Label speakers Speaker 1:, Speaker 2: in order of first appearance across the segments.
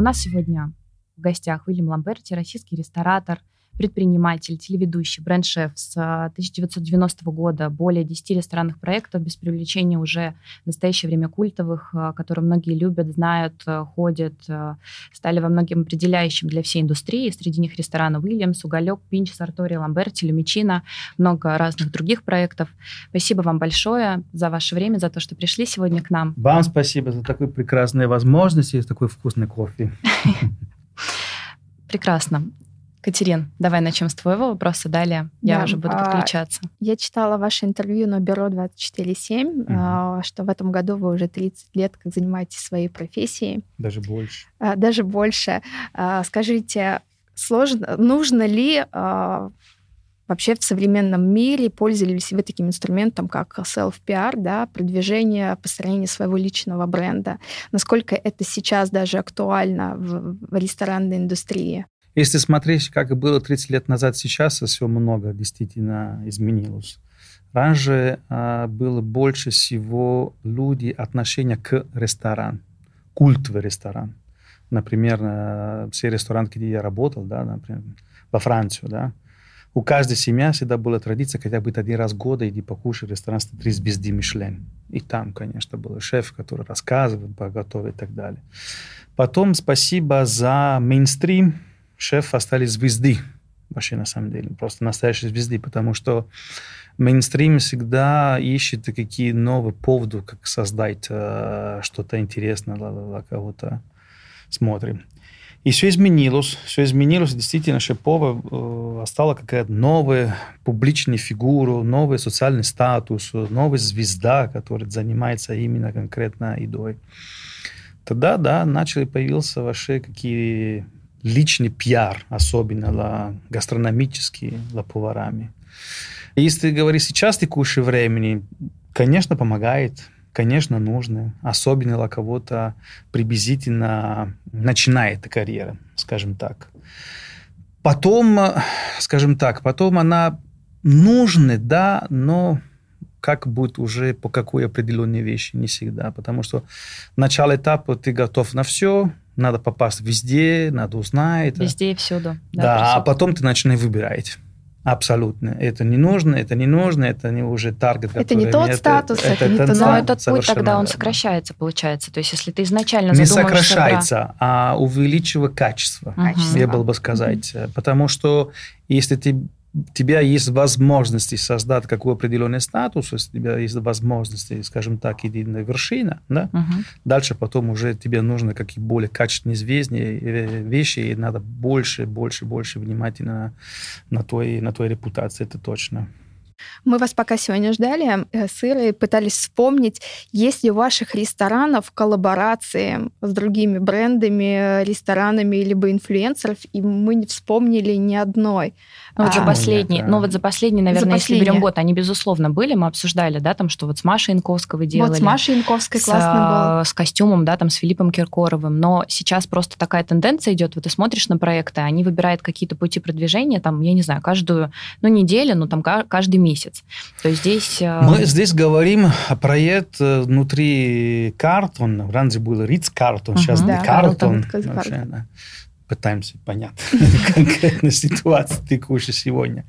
Speaker 1: У нас сегодня в гостях Уильям Ламберти, российский ресторатор, предприниматель, телеведущий, бренд-шеф с 1990 а, года, более 10 ресторанных проектов, без привлечения уже в настоящее время культовых, а, которые многие любят, знают, а, ходят, стали во многим определяющим для всей индустрии. Среди них рестораны Уильямс, Уголек, Пинч, Сартори, Ламберти, Люмичина, много разных других проектов. Спасибо вам большое за ваше время, за то, что пришли сегодня к нам.
Speaker 2: Вам спасибо за такую прекрасную возможность и такой вкусный кофе.
Speaker 1: Прекрасно. Катерин, давай начнем с твоего вопроса, далее я да, уже буду а, подключаться.
Speaker 3: Я читала ваше интервью на Бюро 24.7, угу. что в этом году вы уже 30 лет как занимаетесь своей профессией.
Speaker 2: Даже больше.
Speaker 3: А, даже больше. Скажите, сложно, нужно ли вообще в современном мире пользовались вы таким инструментом, как self-PR, да, продвижение, построение своего личного бренда? Насколько это сейчас даже актуально в, в ресторанной индустрии?
Speaker 2: Если смотреть, как было 30 лет назад, сейчас все много действительно изменилось. Раньше а, было больше всего люди отношения к ресторану, культовый ресторан. Например, а, все рестораны, где я работал, да, например, во Францию, да, у каждой семьи всегда была традиция хотя бы один раз в год иди покушай в ресторан три звезды Мишлен. И там, конечно, был шеф, который рассказывает, готовит и так далее. Потом спасибо за мейнстрим, шеф остались звезды вообще на самом деле, просто настоящие звезды, потому что мейнстрим всегда ищет какие новые поводы, как создать э, что-то интересное для кого-то смотрим. И все изменилось, все изменилось, действительно, Шепова э, стала какая-то новая публичная фигура, новый социальный статус, новая звезда, которая занимается именно конкретно едой. Тогда, да, начали появился вообще какие личный пиар, особенно для гастрономический, для поварами. Если говорить сейчас текущее времени, конечно, помогает, конечно, нужно, особенно для кого-то приблизительно начинает карьера, скажем так. Потом, скажем так, потом она нужна, да, но как будет уже по какой определенной вещи, не всегда. Потому что начало этапа ты готов на все, надо попасть везде, надо узнать.
Speaker 1: Везде и всюду.
Speaker 2: Да, да а потом ты начинаешь выбирать. Абсолютно. Это не нужно, это не нужно, это не уже таргет.
Speaker 3: Это не тот статус, это, это, это не тот.
Speaker 1: Но этот путь тогда он сокращается, получается. То есть, если ты изначально
Speaker 2: Не сокращается, про... а увеличивает качество, качество, я был бы сказать. Угу. Потому что если ты тебя есть возможности создать какой определенный статус, у тебя есть возможности, скажем так, единая вершина, да, угу. дальше потом уже тебе нужно какие более качественные известные э, вещи, и надо больше, больше, больше внимательно на твоей, на твоей репутации, это точно.
Speaker 3: Мы вас пока сегодня ждали э, с Ирой, пытались вспомнить, есть ли у ваших ресторанов коллаборации с другими брендами, ресторанами либо инфлюенсеров, и мы не вспомнили ни одной.
Speaker 1: Ну, вот за последний, нет, ну вот за последний, наверное, за если берем год, они, безусловно, были, мы обсуждали, да, там, что вот с Машей Янковской вы делали.
Speaker 3: Вот с Машей Янковской классно было.
Speaker 1: С костюмом, да, там, с Филиппом Киркоровым, но сейчас просто такая тенденция идет, вот ты смотришь на проекты, они выбирают какие-то пути продвижения, там, я не знаю, каждую, ну, неделю, ну, там, каждый месяц. То есть здесь...
Speaker 2: Э, мы здесь говорим о проект э, внутри Картон, раньше был Риц Картон, сейчас да, Картон. Картон пытаемся понять конкретную ситуацию текущую сегодня.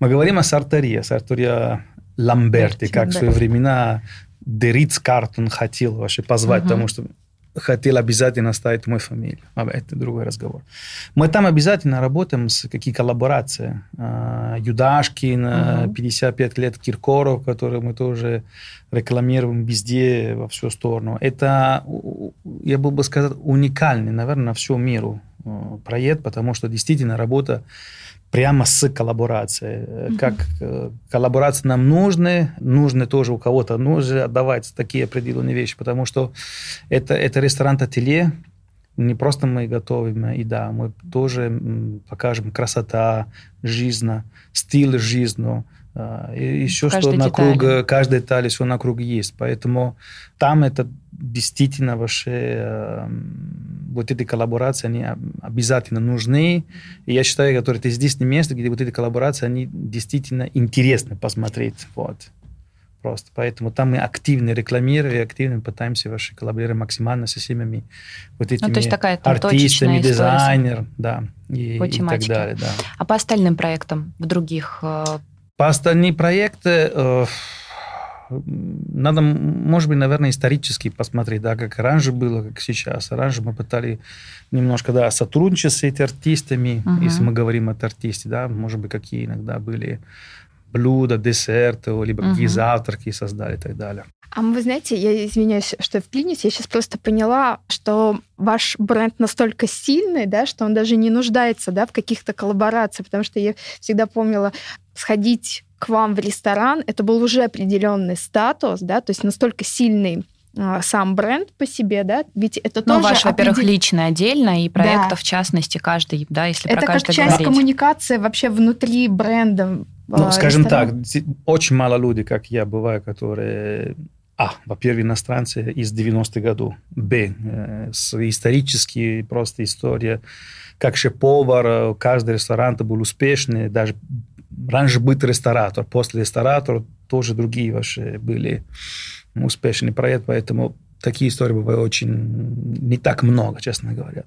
Speaker 2: Мы говорим о Сарторе, Сарторе Ламберти, как в свои времена Дериц Картон хотел вообще позвать, потому что хотел обязательно ставить мою фамилию. А это другой разговор. Мы там обязательно работаем с какие коллаборации. А, Юдашкин, угу. 55 лет Киркоров, который мы тоже рекламируем везде, во всю сторону. Это, я был бы сказать, уникальный, наверное, на всю миру проект, потому что действительно работа прямо с коллаборацией. Mm-hmm. Как э, коллаборации нам нужны, нужны тоже у кого-то нужно отдавать такие определенные вещи, потому что это, это ресторан-ателье, не просто мы готовим еда, мы тоже покажем красота, жизнь, стиль жизни, а, и еще что на круг, каждая деталь, все на круг есть. Поэтому там это действительно вообще э, вот эти коллаборации, они обязательно нужны. И я считаю, что это здесь место, где вот эти коллаборации, они действительно интересны посмотреть. Вот. просто. Поэтому там мы активно рекламируем и активно пытаемся вообще коллаборировать максимально со всеми вот этими
Speaker 1: ну, то есть такая, там,
Speaker 2: артистами, дизайнер, да,
Speaker 1: и, и так далее. Да. А по остальным проектам в других? Э,
Speaker 2: по остальным проектам э, надо, может быть, наверное, исторически посмотреть, да, как раньше было, как сейчас. Раньше мы пытались немножко, да, сотрудничать с этими артистами, uh-huh. если мы говорим о артисте, да, может быть, какие иногда были блюда, десерты, либо uh-huh. какие завтраки создали и так далее.
Speaker 3: А вы знаете, я извиняюсь, что вклинюсь, я сейчас просто поняла, что ваш бренд настолько сильный, да, что он даже не нуждается да, в каких-то коллаборациях, потому что я всегда помнила сходить к вам в ресторан, это был уже определенный статус, да, то есть настолько сильный а, сам бренд по себе, да, ведь это ну, тоже...
Speaker 1: ваш, во-первых, личный отдельно, и проектов, да. в частности, каждый, да, если
Speaker 3: это
Speaker 1: про каждый
Speaker 3: Это как часть коммуникации вообще внутри бренда.
Speaker 2: Ну, а, скажем ресторана. так, очень мало людей, как я, бываю, которые а, во-первых, иностранцы из 90-х годов. Б, э, исторически просто история, как шеф-повар, э, каждый ресторан был успешный, даже раньше быть ресторатор, после ресторатора тоже другие ваши были успешные проекты, поэтому такие истории бывают очень не так много, честно говоря.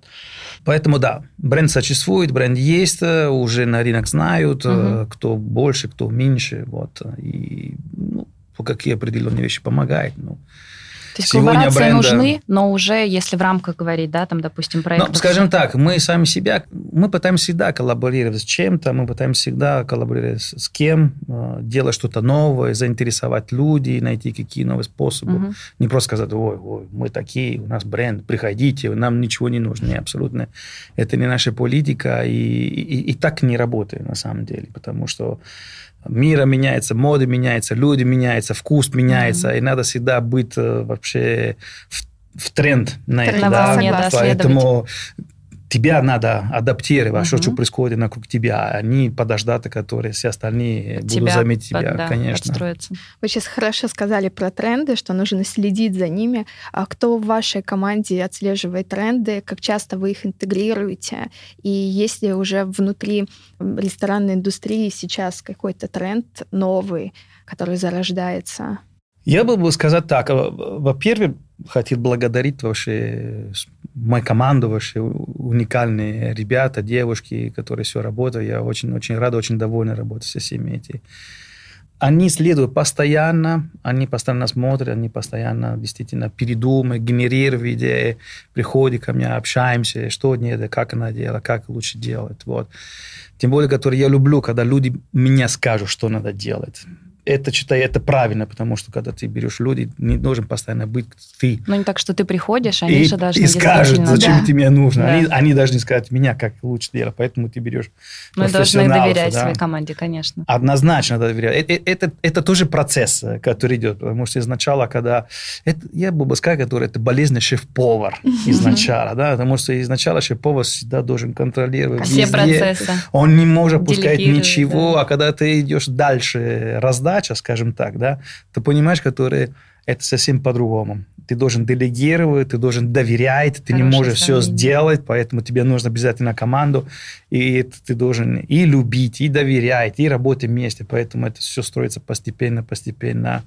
Speaker 2: Поэтому да, бренд существует, бренд есть, уже на рынок знают, угу. кто больше, кто меньше, вот, и ну, какие определенные вещи помогают, ну,
Speaker 1: то есть Сегодня коллаборации бренда... нужны, но уже если в рамках говорить, да, там, допустим, проект.
Speaker 2: Ну, скажем так, мы сами себя, мы пытаемся всегда коллаборировать с чем-то, мы пытаемся всегда коллаборировать с кем, э, делать что-то новое, заинтересовать людей, найти какие новые способы. Угу. Не просто сказать, ой, ой, мы такие, у нас бренд, приходите, нам ничего не нужно. Не, абсолютно. Это не наша политика, и, и, и так не работает на самом деле, потому что мира меняется, моды меняются, люди меняются, вкус меняется, mm-hmm. и надо всегда быть э, вообще в, в тренд на это. Да? да, Поэтому тебя надо адаптировать, угу. что происходит вокруг тебя, а не подождать, которые все остальные От будут заметить тебя, да, конечно. Подстроиться.
Speaker 3: Вы сейчас хорошо сказали про тренды, что нужно следить за ними. А кто в вашей команде отслеживает тренды, как часто вы их интегрируете, и есть ли уже внутри ресторанной индустрии сейчас какой-то тренд новый, который зарождается?
Speaker 2: Я бы сказать так. Во-первых, хотел благодарить вообще мою команду, вообще уникальные ребята, девушки, которые все работают. Я очень-очень рад, очень доволен работать со всеми этими. Они следуют постоянно, они постоянно смотрят, они постоянно действительно передумывают, генерируют идеи, приходят ко мне, общаемся, что нет, как она делает, как лучше делать. Вот. Тем более, который я люблю, когда люди мне скажут, что надо делать это, считаю, это правильно, потому что когда ты берешь людей, не должен постоянно быть ты.
Speaker 1: Ну, не так, что ты приходишь, они
Speaker 2: и,
Speaker 1: же должны
Speaker 2: И скажут, зачем да. тебе нужно. Да. Они, они должны сказать меня, как лучше делать, поэтому ты берешь
Speaker 1: Мы должны доверять да? своей команде, конечно.
Speaker 2: Однозначно доверять. Это, это, это тоже процесс, который идет, потому что изначально, когда... Это, я бы сказал, который это болезненный шеф-повар изначально, да, потому что изначально шеф-повар всегда должен контролировать
Speaker 1: Все везде. процессы.
Speaker 2: Он не может пускать ничего, да. а когда ты идешь дальше раздать задача, скажем так, да, ты понимаешь, которые это совсем по-другому. Ты должен делегировать, ты должен доверять, ты Хорошее не можешь сравнение. все сделать, поэтому тебе нужно обязательно команду, и ты должен и любить, и доверять, и работать вместе, поэтому это все строится постепенно, постепенно,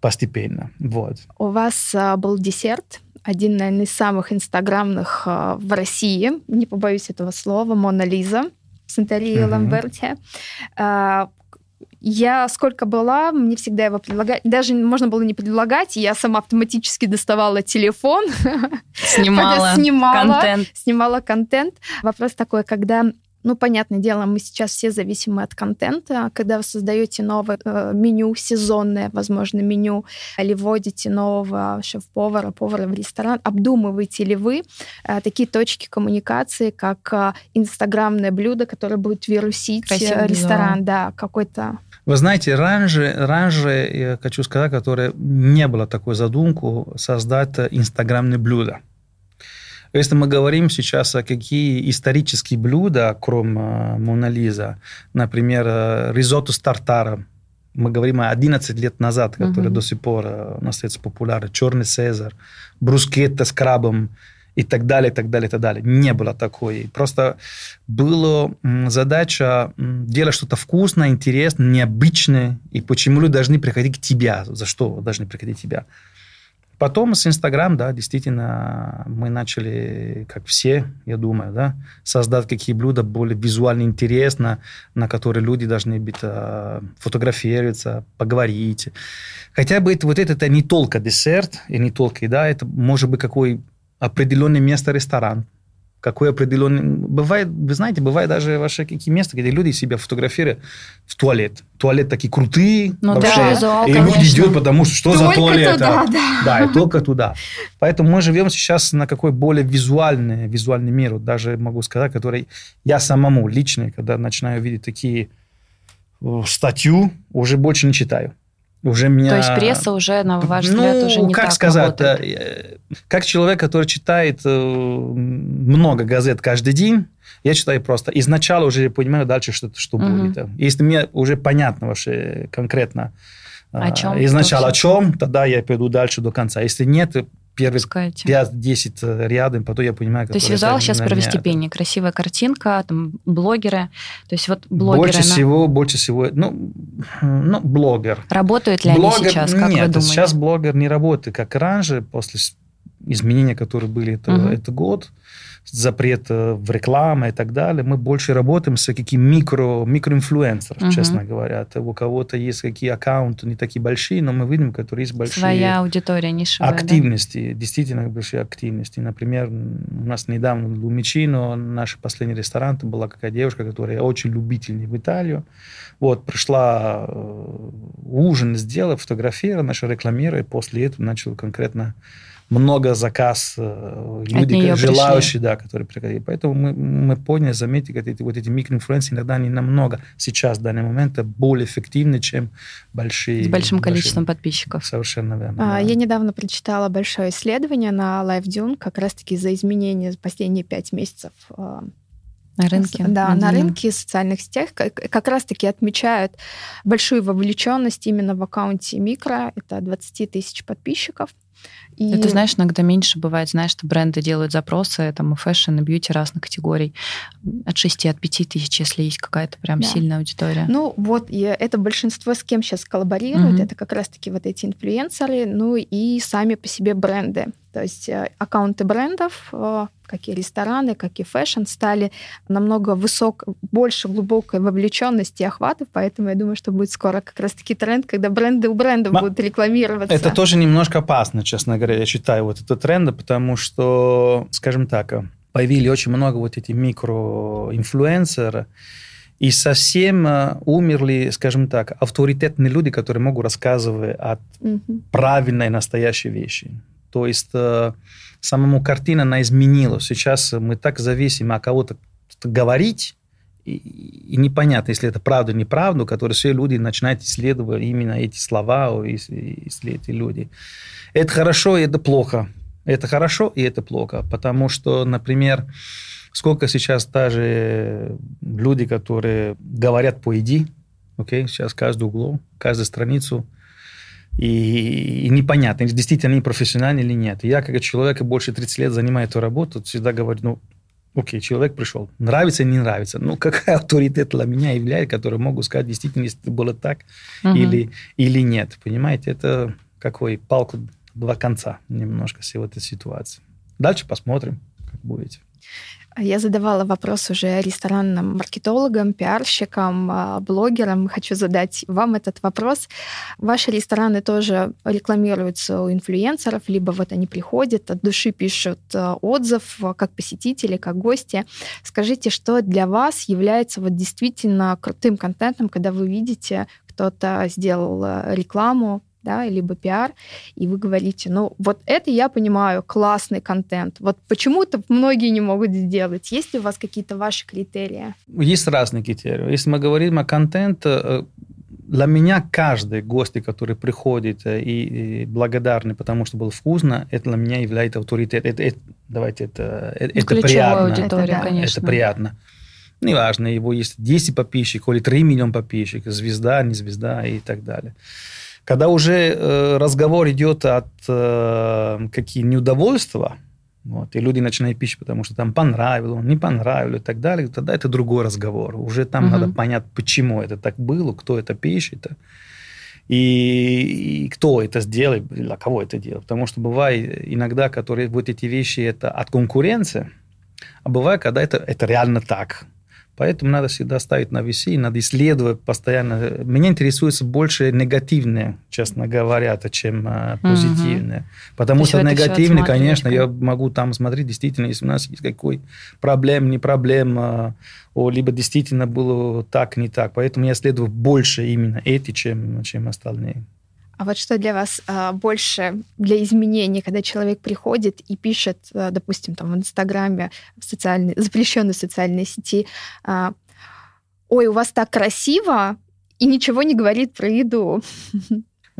Speaker 2: постепенно. Вот.
Speaker 3: У вас а, был десерт, один, наверное, из самых инстаграмных а, в России, не побоюсь этого слова, Мона Лиза. Сантории mm-hmm. Ламберти. А, я сколько была, мне всегда его предлагали. Даже можно было не предлагать, я сама автоматически доставала телефон.
Speaker 1: Снимала, снимала контент.
Speaker 3: Снимала контент. Вопрос такой, когда ну, понятное дело, мы сейчас все зависимы от контента. Когда вы создаете новое э, меню, сезонное, возможно, меню, или вводите нового шеф-повара, повара в ресторан, обдумываете ли вы э, такие точки коммуникации, как э, инстаграмное блюдо, которое будет вирусить э, Красиво, ресторан, да, да какой-то
Speaker 2: вы знаете, раньше, раньше, я хочу сказать, которое не было такой задумку создать инстаграмные блюда. Если мы говорим сейчас о какие исторические блюда, кроме э, Мона Лиза, например, э, ризотто с тартаром, мы говорим о 11 лет назад, который uh-huh. до сих пор э, остается популярен, черный цезарь, брускетта с крабом, и так далее, и так далее, и так далее. Не было такой. Просто была задача делать что-то вкусное, интересное, необычное, и почему люди должны приходить к тебе, за что должны приходить к тебе. Потом с Инстаграм, да, действительно, мы начали, как все, я думаю, да, создать какие блюда более визуально интересно, на которые люди должны быть, э, фотографироваться, поговорить. Хотя бы это, вот это, это не только десерт и не только еда, это может быть какой определенное место ресторан, какой определенный... Бывает, вы знаете, бывает даже ваши какие места, где люди себя фотографируют в туалет. Туалет такие крутые.
Speaker 1: Ну вообще. да, визуал,
Speaker 2: И
Speaker 1: конечно.
Speaker 2: люди идут, потому что что
Speaker 3: только
Speaker 2: за туалет?
Speaker 3: Туда, да.
Speaker 2: да, и только туда. Поэтому мы живем сейчас на какой более визуальный, визуальный мир. Даже могу сказать, который я самому лично, когда начинаю видеть такие э, статью, уже больше не читаю. Уже меня...
Speaker 1: То есть пресса уже, на ваш взгляд,
Speaker 2: ну,
Speaker 1: уже не
Speaker 2: как
Speaker 1: так
Speaker 2: сказать,
Speaker 1: работает?
Speaker 2: э, как человек, который читает э, много газет каждый день, я читаю просто. Изначально уже понимаю дальше, что, что
Speaker 1: Мгм.
Speaker 2: будет. Если мне уже понятно вообще конкретно,
Speaker 1: О
Speaker 2: э,
Speaker 1: чем,
Speaker 2: изначально о чем, тогда я пойду дальше до конца. Если нет, первые
Speaker 1: Пускайте.
Speaker 2: 5-10 рядом, потом я понимаю,
Speaker 1: То есть
Speaker 2: это
Speaker 1: сейчас
Speaker 2: меня.
Speaker 1: первостепеннее. Красивая картинка, там, блогеры. То есть вот блогеры...
Speaker 2: Больше
Speaker 1: на-
Speaker 2: всего, больше всего, ну, ну блогер.
Speaker 1: Работают ли они сейчас, как
Speaker 2: нет,
Speaker 1: вы думаете?
Speaker 2: сейчас блогер не работает, как раньше, после изменения, которые были это,
Speaker 1: Мгм.
Speaker 2: это год, запрет э, в рекламе и так далее. Мы больше работаем с какими микро, микроинфлюенсеров,
Speaker 1: Мгм.
Speaker 2: честно говоря. Это у кого-то есть какие аккаунты не такие большие, но мы видим, которые есть большие
Speaker 1: Своя аудитория нишевая. да?
Speaker 2: активности, действительно большие активности. Например, у нас недавно в Лумичино, наш последний ресторан, там была какая девушка, которая очень любительная в Италию. Вот, пришла э, ужин сделала, фотографировала, начала рекламировать, после этого начал конкретно много заказ, э, люди,
Speaker 1: пришли.
Speaker 2: желающие, да, которые приходили. Поэтому мы, мы поняли, заметили, как эти, вот эти микроинфлюенсы иногда они намного сейчас, в данный момент, более эффективны, чем большие.
Speaker 1: С большим
Speaker 2: большие-
Speaker 1: количеством подписчиков.
Speaker 2: Совершенно верно.
Speaker 3: А,
Speaker 2: да.
Speaker 3: Я недавно прочитала большое исследование на LiveDune как раз-таки за изменения за последние пять месяцев а,
Speaker 1: На рынке.
Speaker 3: Да, на
Speaker 1: медийном.
Speaker 3: рынке социальных сетях как, как раз-таки отмечают большую вовлеченность именно в аккаунте микро. Это 20 тысяч подписчиков. И...
Speaker 1: Это, знаешь, иногда меньше бывает. Знаешь, что бренды делают запросы, там, и fashion, и beauty разных категорий. От 6, от 5 тысяч, если есть какая-то прям
Speaker 3: Да.
Speaker 1: сильная аудитория.
Speaker 3: Ну вот, и это большинство с кем сейчас коллаборируют,
Speaker 1: Мгм.
Speaker 3: это как раз-таки вот эти инфлюенсеры, ну и сами по себе бренды. То есть э, аккаунты брендов, э, как и рестораны, как и fashion, стали намного высок, больше глубокой вовлеченности и охватов, поэтому я думаю, что будет скоро как раз-таки тренд, когда бренды у брендов
Speaker 2: Ма-
Speaker 3: будут рекламироваться.
Speaker 2: Это тоже немножко опасно, честно говоря, я считаю, вот это тренды, потому что, скажем так, появились очень много вот этих микроинфлюенсеров, и совсем э, умерли, скажем так, авторитетные люди, которые могут рассказывать о
Speaker 3: Мгм.
Speaker 2: правильной настоящей вещи. То есть э, самому картина, она изменилась. Сейчас мы так зависим от кого-то что-то говорить, и, и непонятно, если это правда или неправда, которые все люди начинают исследовать именно эти слова, если, эти люди. Это хорошо и это плохо. Это хорошо и это плохо, потому что, например, сколько сейчас даже люди, которые говорят по иди, окей, сейчас каждый углом, каждую страницу, и, и непонятно, действительно они профессиональны или нет. И я, как человек, больше 30 лет занимаю эту работу, всегда говорю, ну, окей, человек пришел, нравится или не нравится. Ну, какая авторитет для меня является, который могу сказать, действительно, если это было так
Speaker 1: Мгм.
Speaker 2: или, или нет. Понимаете, это какой палку два конца немножко всей этой ситуации. Дальше посмотрим, как будете.
Speaker 3: Я задавала вопрос уже ресторанным маркетологам, пиарщикам, а, блогерам. Хочу задать вам этот вопрос. Ваши рестораны тоже рекламируются у инфлюенсеров, либо вот они приходят, от души пишут а, отзыв, а, как посетители, как гости. Скажите, что для вас является вот действительно крутым контентом, когда вы видите, кто-то сделал рекламу, да, либо пиар, и вы говорите, ну, вот это я понимаю, классный контент. Вот почему-то многие не могут сделать. Есть ли у вас какие-то ваши критерии?
Speaker 2: Есть разные критерии. Если мы говорим о контенте, э, для меня каждый гость, который приходит э, и, и благодарный, потому что было вкусно, это для меня является авторитет. Это, это- давайте, это, э, это
Speaker 1: Ключевая
Speaker 2: приятно.
Speaker 1: аудитория,
Speaker 3: Это да.
Speaker 1: конечно.
Speaker 2: Это приятно. Неважно, его есть 10 подписчиков или 3 миллиона подписчиков, звезда, не звезда и так далее. Когда уже э, разговор идет от э, какие неудовольства, Вот, и люди начинают пищу, потому что там понравилось, не понравилось и так далее. Тогда это другой разговор. Уже там угу. надо понять, почему это так было, кто это пишет. И, и кто это сделал, для кого это делал. Потому что бывает иногда, которые вот эти вещи это от конкуренции, а бывает, когда это, это реально так. Поэтому надо всегда ставить на весы, надо исследовать постоянно. Меня интересуется больше негативное, честно говоря, чем а, позитивное. Угу. Потому что негативное, конечно, я могу там смотреть, действительно, если у нас есть какой проблем, не проблема, о, либо действительно было так, не так. Поэтому я следую больше именно эти, чем, чем остальные.
Speaker 3: А вот что для вас а, больше для изменений, когда человек приходит и пишет, а, допустим, там в Инстаграме, в социальной, запрещенной социальной сети, а, ой, у вас так красиво, и ничего не говорит про еду.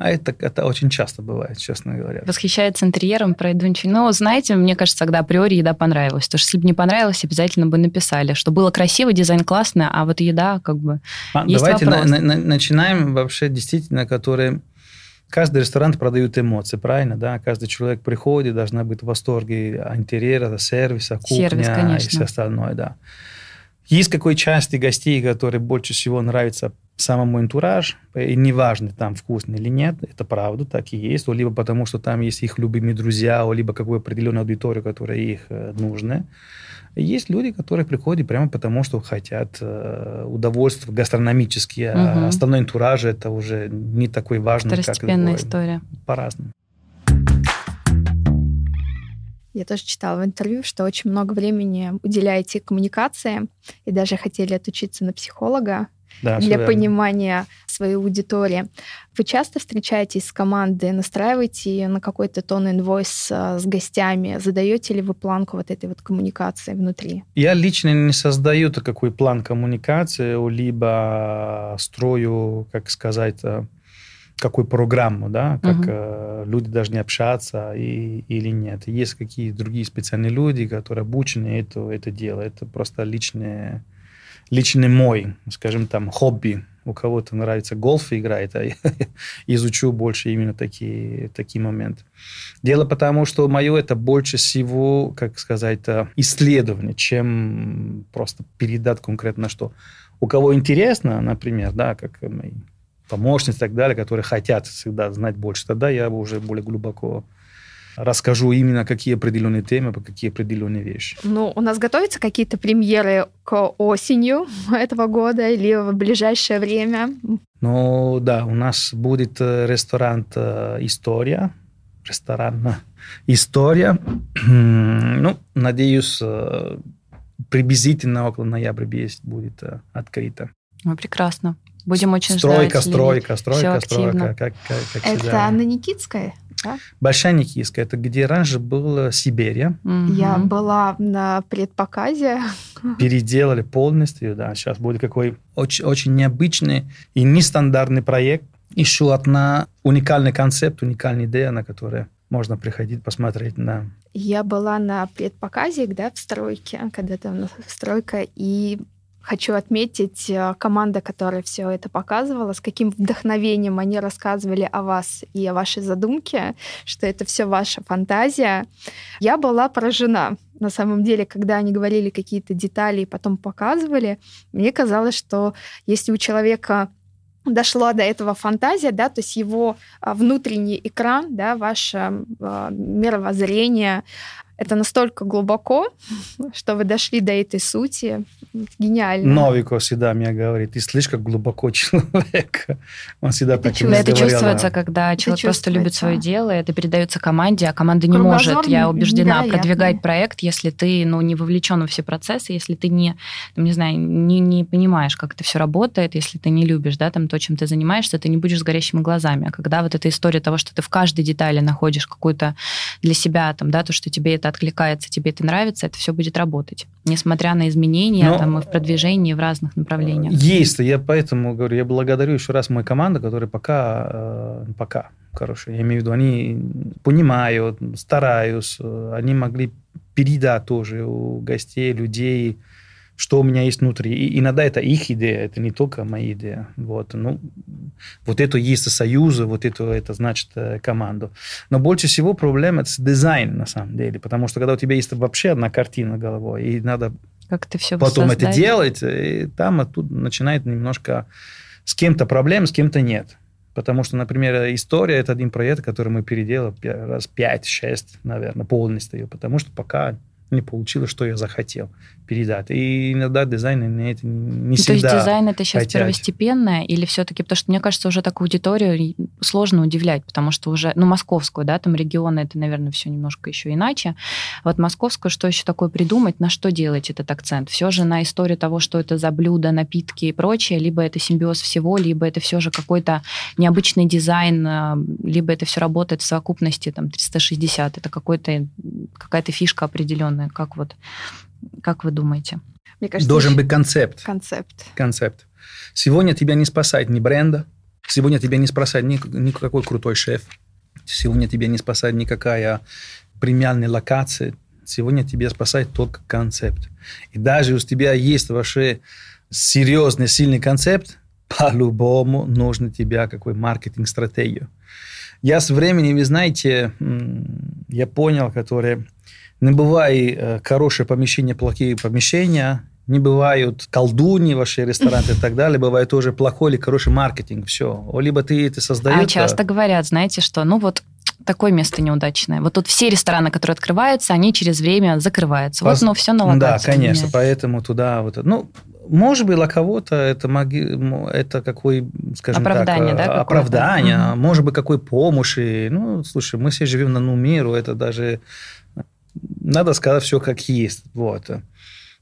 Speaker 2: А это, это очень часто бывает, честно говоря.
Speaker 1: Восхищается интерьером, про еду ничего. Ну, знаете, мне кажется, тогда априори еда понравилась. Потому что если бы не понравилось, обязательно бы написали, что было красиво, дизайн классный, а вот еда как бы
Speaker 2: а, есть Давайте на, на, начинаем вообще действительно, которые Каждый ресторан продает эмоции, правильно, да? Каждый человек приходит, должна быть в восторге интерьера, сервиса, кухня Сервис, конечно. и все остальное, да. Есть какой части гостей, которые больше всего нравится самому антураж, и неважно, там вкусно или нет, это правда, так и есть, либо потому, что там есть их любимые друзья, либо какую определенную аудиторию, которая их э, нужна. Есть люди, которые приходят прямо потому, что хотят э, удовольствия гастрономические, угу. а остальной антураж это уже не такой важный,
Speaker 1: Второстепенная как
Speaker 2: история. По-разному.
Speaker 3: Я тоже читала в интервью, что очень много времени уделяете коммуникации и даже хотели отучиться на психолога да, для понимания своей аудитории. Вы часто встречаетесь с командой, настраиваете на какой-то тон инвойс с гостями, задаете ли вы планку вот этой вот коммуникации внутри?
Speaker 2: Я лично не создаю такой план коммуникации, либо строю, как сказать, э, какую программу, да, как uh-huh. э, люди должны общаться и, или нет. Есть какие другие специальные люди, которые обучены это, это дело. Это просто личное личный мой, скажем там, хобби. У кого-то нравится гольф играть, а я изучу больше именно такие, такие моменты. Дело потому, что мое это больше всего, как сказать, э, исследование, чем просто передать конкретно что. У кого интересно, например, да, как мои помощницы и так далее, которые хотят всегда знать больше, тогда я уже более глубоко расскажу именно какие определенные темы, по какие определенные вещи.
Speaker 3: Ну, у нас готовятся какие-то премьеры к осенью этого года или в ближайшее время?
Speaker 2: Ну, да, у нас будет э, ресторан э, «История», ресторан «История». ну, надеюсь, э, приблизительно около ноября будет открыто.
Speaker 1: Ну, прекрасно. Будем очень
Speaker 2: стройка,
Speaker 1: ждать.
Speaker 2: Стройка, стройка, стройка, стройка. Как, как,
Speaker 3: как Это всегда. на Никитской?
Speaker 2: Да? Большая Никийская, это где раньше была Сибирь.
Speaker 3: Угу. Я была на предпоказе.
Speaker 2: Переделали полностью, да. Сейчас будет какой очень, очень необычный и нестандартный проект. Еще одна уникальный концепт, уникальная идея, на которую можно приходить посмотреть на.
Speaker 3: Я была на предпоказе, да, в стройке, когда там стройка, и Хочу отметить э, команда, которая все это показывала, с каким вдохновением они рассказывали о вас и о вашей задумке, что это все ваша фантазия. Я была поражена. На самом деле, когда они говорили какие-то детали и потом показывали, мне казалось, что если у человека дошла до этого фантазия, да, то есть его а, внутренний экран, да, ваше э, мировоззрение, это настолько глубоко, что вы дошли до этой сути. Гениально.
Speaker 2: Новиков всегда мне говорит, ты слишком глубоко человек. Он всегда это так
Speaker 1: чувствуется. Это чувствуется, когда это человек просто любит свое дело, это передается команде, а команда не Кругозор может, я убеждена, продвигать проект, если ты ну, не вовлечен во все процессы, если ты не, там, не знаю, не, не понимаешь, как это все работает, если ты не любишь да, там, то, чем ты занимаешься, ты не будешь с горящими глазами. А когда вот эта история того, что ты в каждой детали находишь какую-то для себя, там, да, то, что тебе это откликается, тебе это нравится, это все будет работать, несмотря на изменения Но, там, и в продвижении в разных направлениях.
Speaker 2: Есть, я поэтому говорю, я благодарю еще раз мою команду, которая пока, э, пока, короче, я имею в виду, они понимают, стараются, они могли передать тоже у гостей, людей, что у меня есть внутри. И иногда это их идея, это не только моя идея. Вот, ну, вот это есть союзы, вот это, это значит э, команду. Но больше всего проблема это с дизайн, на самом деле, потому что когда у тебя есть вообще одна картина головой, и надо
Speaker 1: как ты все
Speaker 2: потом это делать, и там оттуда начинает немножко с кем-то проблем, с кем-то нет. Потому что, например, история – это один проект, который мы переделали раз 5-6, наверное, полностью. Потому что пока не получилось, что я захотел передать. И иногда дизайн не, это не всегда
Speaker 1: То есть дизайн это сейчас
Speaker 2: хотят.
Speaker 1: первостепенное или все-таки, потому что мне кажется, уже такую аудиторию сложно удивлять, потому что уже, ну, московскую, да, там регионы, это, наверное, все немножко еще иначе. Вот московскую, что еще такое придумать, на что делать этот акцент? Все же на историю того, что это за блюда, напитки и прочее, либо это симбиоз всего, либо это все же какой-то необычный дизайн, а, либо это все работает в совокупности там 360, это какой-то, какая-то фишка определенная, как вот как вы думаете?
Speaker 3: Мне кажется,
Speaker 2: Должен быть концепт.
Speaker 3: Концепт.
Speaker 2: Концепт. Сегодня тебя не спасает ни бренда, сегодня тебя не спасает ни, никакой крутой шеф, сегодня тебя не спасает никакая премиальная локация, сегодня тебя спасает только концепт. И даже у тебя есть вообще серьезный, сильный концепт, по-любому нужно тебя какой маркетинг-стратегию. Я с временем, вы знаете, я понял, которые не бывает э, хорошее помещение, плохие помещения, не бывают колдуни ваши рестораны и так далее, бывает тоже плохой или хороший маркетинг, все. Либо ты это создаешь...
Speaker 1: А часто говорят, знаете, что, ну вот такое место неудачное. Вот тут все рестораны, которые открываются, они через время закрываются. Пос... Вот, ну, все на
Speaker 2: локации. Да, конечно, меняется. поэтому туда вот... Ну, может быть, для кого-то это, маги... это какой, скажем
Speaker 1: оправдание,
Speaker 2: так,
Speaker 1: да,
Speaker 2: оправдание, угу. может быть, какой помощи. Ну, слушай, мы все живем на ну миру, это даже надо сказать все как есть. Вот.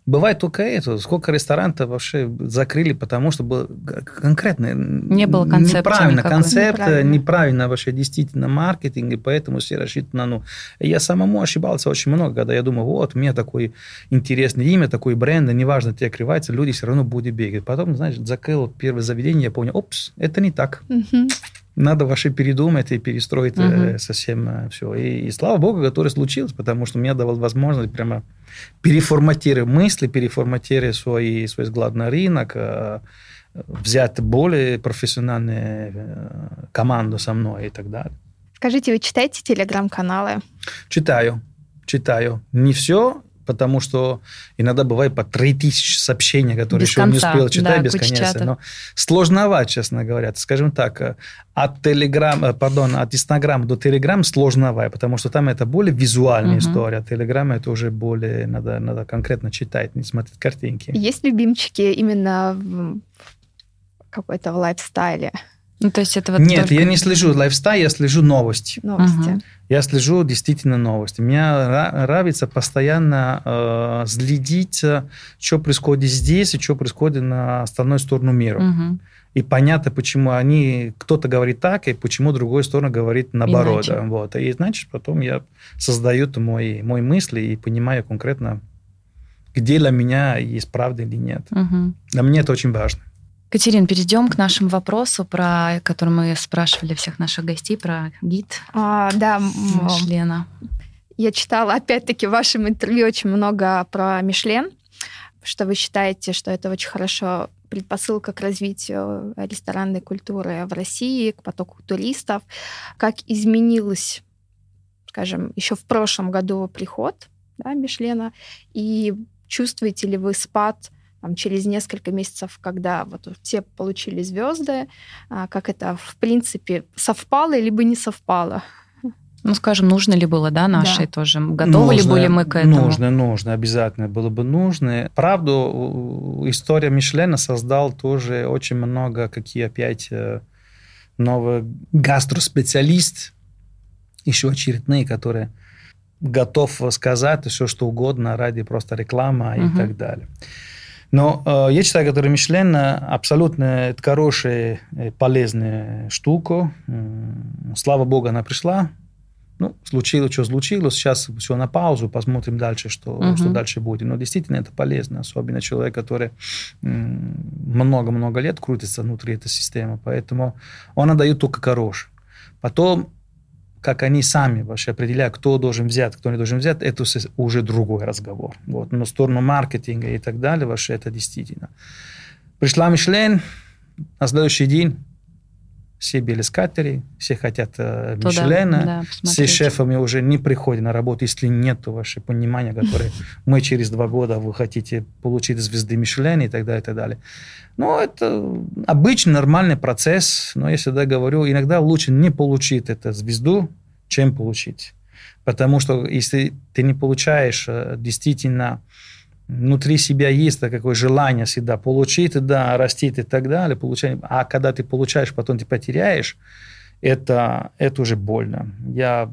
Speaker 2: Бывает только это. Сколько ресторанов вообще закрыли, потому что был конкретно...
Speaker 1: Не было концепта
Speaker 2: Неправильно концепт, неправильно. неправильно вообще действительно маркетинг, и поэтому все рассчитаны на... Ну. Я самому ошибался очень много, когда я думал, вот, у меня такое интересное имя, такой бренд, неважно, тебе открывается, люди все равно будут бегать. Потом, знаешь, закрыл первое заведение, я понял, опс, это не так. Угу надо вообще передумать и перестроить угу. совсем э, все. И, и слава богу, которое случилось, потому что мне давал возможность прямо переформатировать мысли, переформатировать свой, свой взгляд на рынок, э, взять более профессиональную команду со мной и так далее.
Speaker 3: Скажите, вы читаете телеграм-каналы?
Speaker 2: Читаю, читаю. Не все, потому что иногда бывает по 3000 сообщений, которые без еще конца. не успел читать, да, бесконечно. Но сложновато, честно говоря. Скажем так, э, от Telegram, э, пардон, от Instagram до Telegram сложновато, потому что там это более визуальная угу. история, а Telegram это уже более, надо, надо конкретно читать, не смотреть картинки.
Speaker 3: Есть любимчики именно в какой-то в лайфстайле?
Speaker 1: Ну, то есть это вот
Speaker 2: Нет, только... я не слежу лайфстайл, я слежу новости.
Speaker 3: Новости. Угу.
Speaker 2: Я слежу действительно новости. Мне нравится постоянно э, следить, что происходит здесь и что происходит на остальной сторону мира. Угу. И понятно, почему они, кто-то говорит так, и почему другой сторона говорит наоборот. Иначе. Вот. И значит, потом я создаю мой, мой мысли и понимаю конкретно, где для меня есть правда или нет. Угу. Для меня это очень важно.
Speaker 1: Катерин, перейдем к нашему вопросу, про который мы спрашивали всех наших гостей, про гид.
Speaker 3: А, да,
Speaker 1: Мишлена.
Speaker 3: Я читала, опять-таки, в вашем интервью очень много про Мишлен, что вы считаете, что это очень хорошо предпосылка к развитию ресторанной культуры в России, к потоку туристов. Как изменилось, скажем, еще в прошлом году приход да, Мишлена, и чувствуете ли вы спад там, через несколько месяцев, когда вот все получили звезды, а, как это в принципе совпало либо не совпало?
Speaker 1: Ну, скажем, нужно ли было, да, нашей да. тоже? Готовы нужно, ли были мы к этому?
Speaker 2: Нужно, нужно, обязательно было бы нужно. Правду, история Мишлена создал тоже очень много, какие опять э, новые гастроспециалист, еще очередные, которые готов сказать все, что угодно ради просто рекламы угу. и так далее. Но э, я считаю, что Мишлен абсолютно хорошая, э, полезная штука. Слава богу, она пришла. Ну, случилось, что случилось. Сейчас все на паузу, посмотрим дальше, что, угу. что дальше будет. Но действительно это полезно, особенно человек, который много-много лет крутится внутри этой системы. Поэтому он дает только хорошее. Потом как они сами вообще определяют, кто должен взять, кто не должен взять, это уже другой разговор. Вот. Но сторону маркетинга и так далее, вообще это действительно. Пришла Мишлен, на следующий день все били скатери, все хотят э, Туда, Мишлена, да, все шефами уже не приходят на работу, если нет ваше понимания, которое мы через два года вы хотите получить звезды Мишлена и так далее, и так далее. Ну, это обычный нормальный процесс, но я всегда говорю, иногда лучше не получить эту звезду, чем получить. Потому что если ты не получаешь э, действительно внутри себя есть такое желание всегда получить, да, растить и так далее, получать. А когда ты получаешь, потом ты потеряешь, это, это уже больно. Я,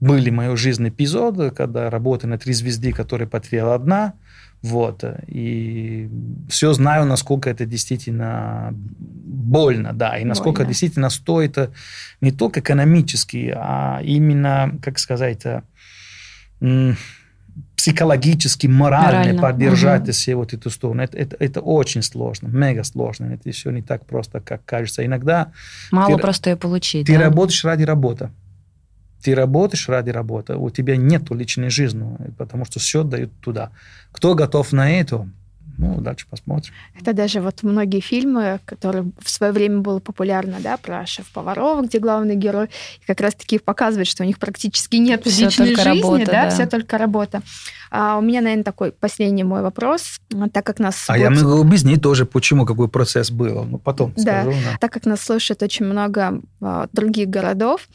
Speaker 2: были в моей жизни эпизоды, когда работаю на три звезды, которые потеряла одна, вот, и все знаю, насколько это действительно больно, да, и насколько больно. действительно стоит не только экономически, а именно, как сказать, психологически, морально, морально. поддержать угу. все вот эту сторону. Это, это, это очень сложно, мега сложно. Это все не так просто, как кажется. Иногда...
Speaker 1: Мало ты, просто ее получить.
Speaker 2: Ты да? работаешь ради работы. Ты работаешь ради работы. У тебя нет личной жизни, потому что все дают туда. Кто готов на это, ну, дальше посмотрим.
Speaker 3: Это даже вот многие фильмы, которые в свое время было популярно, да, про шеф-поваров, где главный герой, как раз-таки показывает, что у них практически нет все личной жизни, работа, да, да, все только работа. А у меня, наверное, такой последний мой вопрос, так как нас...
Speaker 2: А я могу объяснить тоже, почему, какой процесс был, ну, потом
Speaker 3: да, скажу. Да, так как нас слушает очень много а, других городов,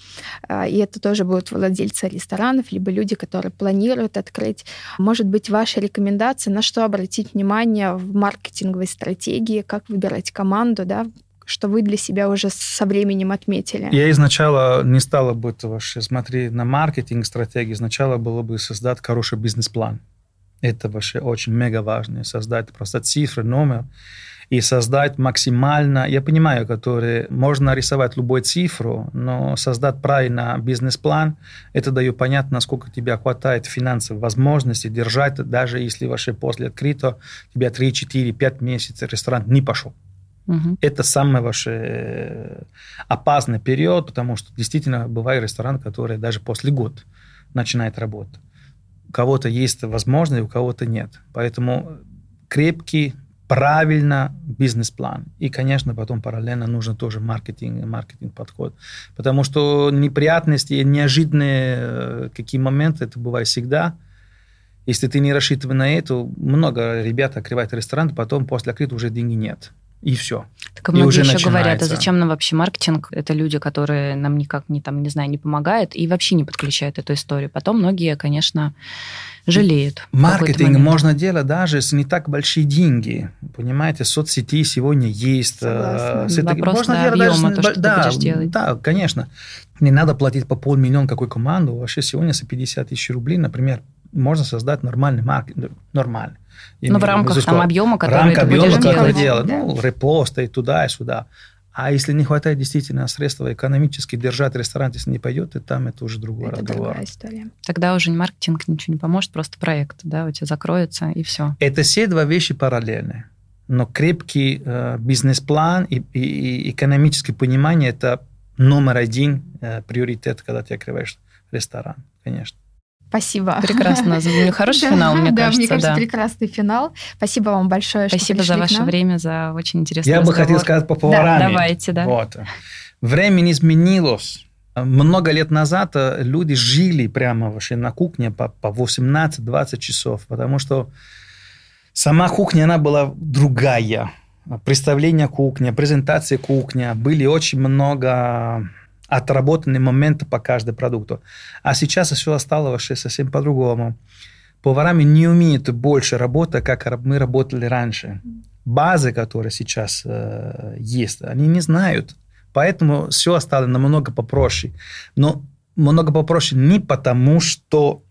Speaker 3: а, и это тоже будут владельцы ресторанов, либо люди, которые планируют открыть, может быть, ваши рекомендации, на что обратить внимание в маркетинговой стратегии, как выбирать команду, да, что вы для себя уже со временем отметили?
Speaker 2: Я изначально не стала бы вообще смотреть на маркетинг стратегии. Сначала было бы создать хороший бизнес-план. Это вообще очень мега важно. Создать просто цифры, номер и создать максимально, я понимаю, которые можно рисовать любую цифру, но создать правильно бизнес-план, это дает понятно, насколько тебе хватает финансовых возможностей держать, даже если вообще после открытия тебя 3, 4, 5 месяцев ресторан не пошел. Угу. Это самый ваш э, опасный период, потому что действительно бывает ресторан, который даже после года начинает работать. У кого-то есть возможность, у кого-то нет. Поэтому крепкий, правильно бизнес-план. И, конечно, потом параллельно нужно тоже маркетинг, маркетинг подход. Потому что неприятности, неожиданные э, какие моменты, это бывает всегда. Если ты не рассчитывай на это, много ребят открывают ресторан, потом после открытия уже деньги нет и все.
Speaker 1: Так и многие уже еще начинается. говорят, а зачем нам вообще маркетинг? Это люди, которые нам никак не там, не знаю, не помогают и вообще не подключают эту историю. Потом многие, конечно, жалеют.
Speaker 2: Маркетинг можно делать даже с не так большие деньги. Понимаете, соцсети сегодня есть.
Speaker 1: Э, Согласна. Вопрос можно делать объема, даже, то, что да, ты будешь делать.
Speaker 2: Да, конечно. Не надо платить по полмиллиона какой команду. Вообще сегодня за 50 тысяч рублей, например, можно создать нормальный маркетинг. Нормальный.
Speaker 1: Ну, в рамках там объема, который Рамка
Speaker 2: ты объема, который делать. Ну, репосты туда и сюда. А если не хватает действительно средств экономически держать ресторан, если не пойдет, и там это уже другой это разговор. Другая история.
Speaker 1: Тогда уже маркетинг ничего не поможет, просто проект, да, у тебя закроется и все.
Speaker 2: Это все два вещи параллельные. Но крепкий э, бизнес-план и, и, и экономическое понимание – это номер один э, приоритет, когда ты открываешь ресторан, конечно.
Speaker 3: Спасибо.
Speaker 1: Прекрасно. Хороший финал, мне кажется. Да, мне кажется,
Speaker 3: прекрасный финал. Спасибо вам большое,
Speaker 1: Спасибо за ваше время, за очень интересный
Speaker 2: Я бы хотел сказать по поварам.
Speaker 1: давайте, да.
Speaker 2: Вот. Время не изменилось. Много лет назад э, люди жили прямо вообще на кухне по, по 18-20 часов, потому что сама кухня, она была другая. Представление кухни, презентация кухни. Были очень много отработанные моменты по каждому продукту. А сейчас все стало вообще совсем по-другому. Поварами не умеют больше работать, как мы работали раньше. Базы, которые сейчас э, есть, они не знают. Поэтому все стало намного попроще. Но много попроще не потому, что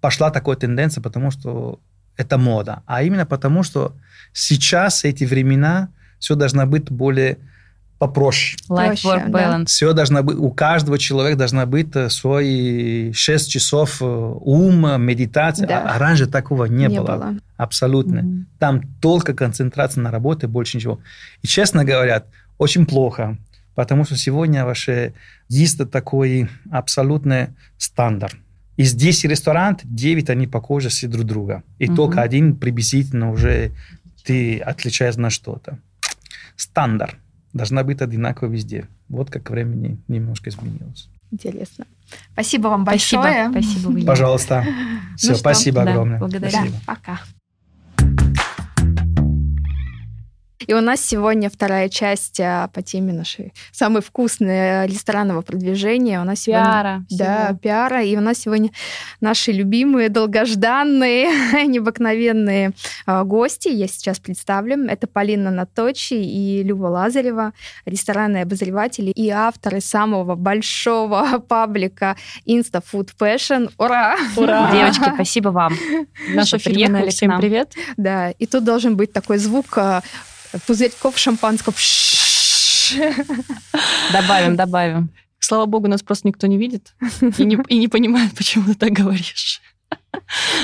Speaker 2: пошла такая тенденция, потому что это мода, а именно потому, что сейчас эти времена все должно быть более попроще.
Speaker 1: Life-work balance.
Speaker 2: Все должно быть, у каждого человека должна быть э, свои 6 часов э, ума, медитация. Да. А раньше такого не, не было. было. Абсолютно. Mm-hmm. Там только концентрация на работе, больше ничего. И честно говоря, очень плохо, Потому что сегодня вообще есть такой абсолютный стандарт. Из 10 ресторанов, 9 они похожи все друг друга. И угу. только один приблизительно уже ты отличаешь на что-то. Стандарт должна быть одинаково везде. Вот как времени немножко изменилось.
Speaker 3: Интересно. Спасибо вам большое.
Speaker 1: Спасибо. спасибо
Speaker 2: Пожалуйста. Все, ну спасибо что? огромное.
Speaker 1: Да, благодарю.
Speaker 2: Спасибо.
Speaker 3: Да, пока. И у нас сегодня вторая часть а, по теме нашей самой вкусной ресторанного продвижения. У нас сегодня...
Speaker 1: Пиара.
Speaker 3: Да, всего. пиара. И у нас сегодня наши любимые, долгожданные, необыкновенные а, гости. Я сейчас представлю. Это Полина Наточи и Люба Лазарева, ресторанные обозреватели и авторы самого большого паблика Insta Food Fashion. Ура!
Speaker 1: Ура! Девочки, спасибо вам.
Speaker 4: Наша приехали. Всем привет.
Speaker 3: Да, и тут должен быть такой звук а, пузырьков шампанского.
Speaker 1: Добавим, добавим.
Speaker 4: Слава богу, нас просто никто не видит и не, и не понимает, почему ты так говоришь.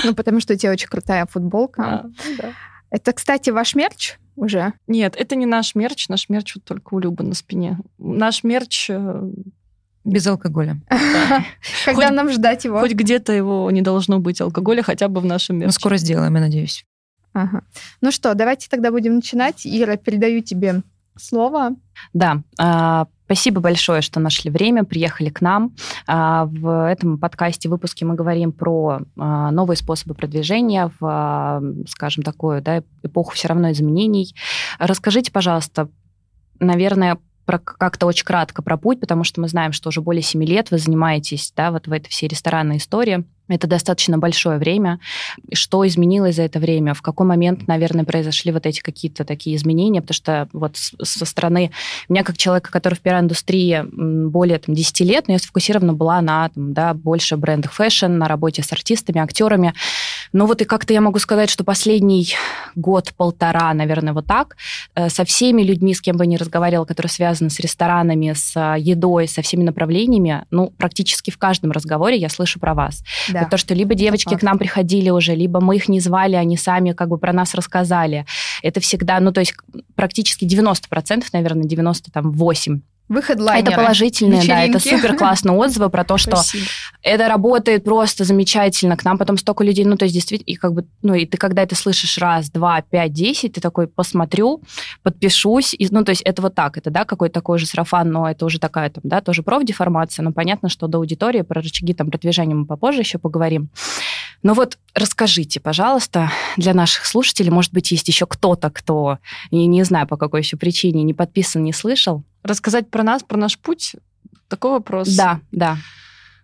Speaker 3: Ну, потому что у тебя очень крутая футболка. А, да. Это, кстати, ваш мерч уже?
Speaker 4: Нет, это не наш мерч. Наш мерч вот только у Любы на спине. Наш мерч э,
Speaker 1: без алкоголя.
Speaker 3: Когда нам ждать его?
Speaker 4: Хоть где-то его не должно быть алкоголя, хотя бы в нашем мерче.
Speaker 1: Мы скоро сделаем, я надеюсь.
Speaker 3: Ага. Ну что, давайте тогда будем начинать. Ира, передаю тебе слово.
Speaker 1: Да, а, Спасибо большое, что нашли время, приехали к нам. А, в этом подкасте, выпуске мы говорим про а, новые способы продвижения в, скажем, такую да, эпоху все равно изменений. Расскажите, пожалуйста, наверное, как-то очень кратко про путь, потому что мы знаем, что уже более семи лет вы занимаетесь да, вот в этой всей ресторанной истории. Это достаточно большое время. Что изменилось за это время? В какой момент, наверное, произошли вот эти какие-то такие изменения? Потому что вот со стороны меня, как человека, который в пиар-индустрии более там, 10 лет, но я сфокусирована была на там, да, больше брендах fashion, на работе с артистами, актерами. Ну вот и как-то я могу сказать, что последний год-полтора, наверное, вот так, э, со всеми людьми, с кем бы ни разговаривала, которые связаны с ресторанами, с э, едой, со всеми направлениями, ну, практически в каждом разговоре я слышу про вас. Да. Вот то, что либо девочки к нам приходили уже, либо мы их не звали, они сами как бы про нас рассказали. Это всегда, ну, то есть практически 90%, наверное, 98%
Speaker 3: Выход
Speaker 1: Это положительные, вечеринки. да, это супер классные отзывы про то, что Спасибо. это работает просто замечательно. К нам потом столько людей, ну, то есть действительно, и как бы, ну, и ты когда это слышишь раз, два, пять, десять, ты такой посмотрю, подпишусь, и, ну, то есть это вот так, это, да, какой-то такой же сарафан, но это уже такая там, да, тоже профдеформация, но понятно, что до аудитории про рычаги там продвижения мы попозже еще поговорим. Но вот расскажите, пожалуйста, для наших слушателей, может быть, есть еще кто-то, кто, я не знаю по какой еще причине, не подписан, не слышал.
Speaker 4: Рассказать про нас, про наш путь? Такой вопрос.
Speaker 1: Да, да.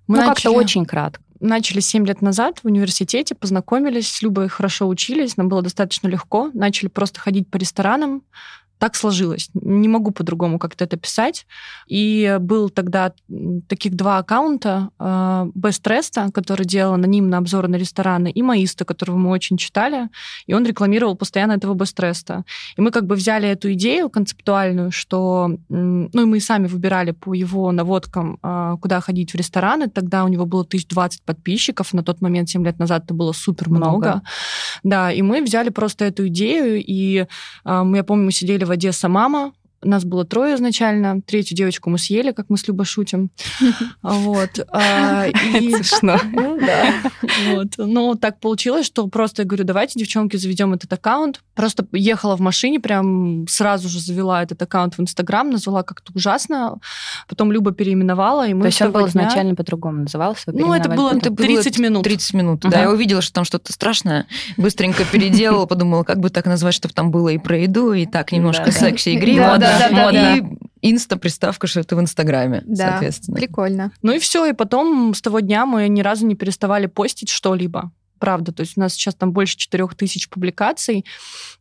Speaker 1: Мы ну, как-то очень кратко.
Speaker 4: Начали 7 лет назад в университете, познакомились, с Любой хорошо учились, нам было достаточно легко. Начали просто ходить по ресторанам, так сложилось. Не могу по-другому как-то это писать. И был тогда таких два аккаунта. Э, Best Rest, который делал анонимно обзоры на рестораны, и Маиста, которого мы очень читали. И он рекламировал постоянно этого Best Rest. И мы как бы взяли эту идею концептуальную, что... Ну, и мы сами выбирали по его наводкам, э, куда ходить в рестораны. Тогда у него было 1020 подписчиков. На тот момент, 7 лет назад, это было супер много. много. Да, и мы взяли просто эту идею, и э, я помню, мы сидели в Одесса мама, нас было трое изначально. Третью девочку мы съели, как мы с Любой шутим. Вот. А,
Speaker 1: Смешно.
Speaker 4: Ну да. Вот. Но так получилось, что просто я говорю, давайте, девчонки, заведем этот аккаунт. Просто ехала в машине, прям сразу же завела этот аккаунт в Инстаграм, назвала как-то ужасно. Потом Люба переименовала, и мы
Speaker 1: То есть он был изначально по-другому назывался?
Speaker 4: Ну, это было 30 минут.
Speaker 1: 30 минут, да. Я увидела, что там что-то страшное, быстренько переделала, подумала, как бы так назвать, чтобы там было и про еду, и так немножко секси игриво. Да, да, да, да. И инста-приставка, что это в Инстаграме, да, соответственно.
Speaker 3: прикольно.
Speaker 4: Ну и все, и потом с того дня мы ни разу не переставали постить что-либо. Правда, то есть у нас сейчас там больше 4000 публикаций,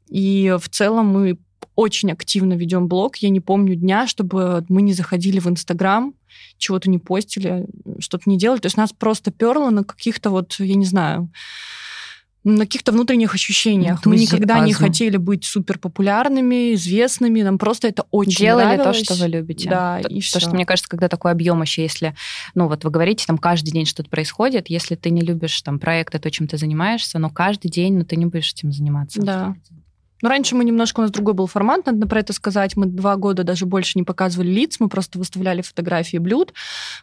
Speaker 4: и в целом мы очень активно ведем блог. Я не помню дня, чтобы мы не заходили в Инстаграм, чего-то не постили, что-то не делали. То есть нас просто перло на каких-то вот, я не знаю, на каких-то внутренних ощущениях. Мы никогда не хотели быть супер популярными, известными. Нам просто это очень
Speaker 1: Делали
Speaker 4: нравилось.
Speaker 1: то, что вы любите.
Speaker 4: Да,
Speaker 1: то,
Speaker 4: и
Speaker 1: то, что мне кажется, когда такой объем еще, если, ну вот вы говорите, там каждый день что-то происходит, если ты не любишь там проекты, то, чем ты занимаешься, но каждый день, ну ты не будешь этим заниматься.
Speaker 4: Да. Ну, раньше мы немножко, у нас другой был формат, надо про это сказать. Мы два года даже больше не показывали лиц, мы просто выставляли фотографии блюд.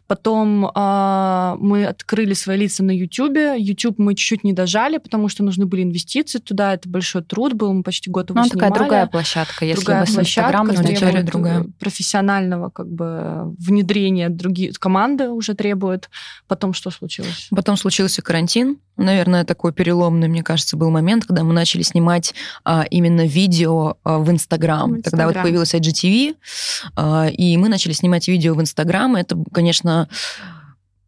Speaker 4: Потом э, мы открыли свои лица на YouTube. YouTube мы чуть-чуть не дожали, потому что нужны были инвестиции туда. Это большой труд был, мы почти год его
Speaker 1: Ну,
Speaker 4: снимали.
Speaker 1: такая другая площадка, если
Speaker 4: другая
Speaker 1: вы с
Speaker 4: требует
Speaker 5: аудитория другая.
Speaker 4: профессионального как бы внедрения другие команды уже требует. Потом что случилось?
Speaker 5: Потом случился карантин. Наверное, такой переломный, мне кажется, был момент, когда мы начали снимать а, именно видео а, в Инстаграм. Тогда вот появилась IGTV, а, и мы начали снимать видео в Инстаграм. Это, конечно,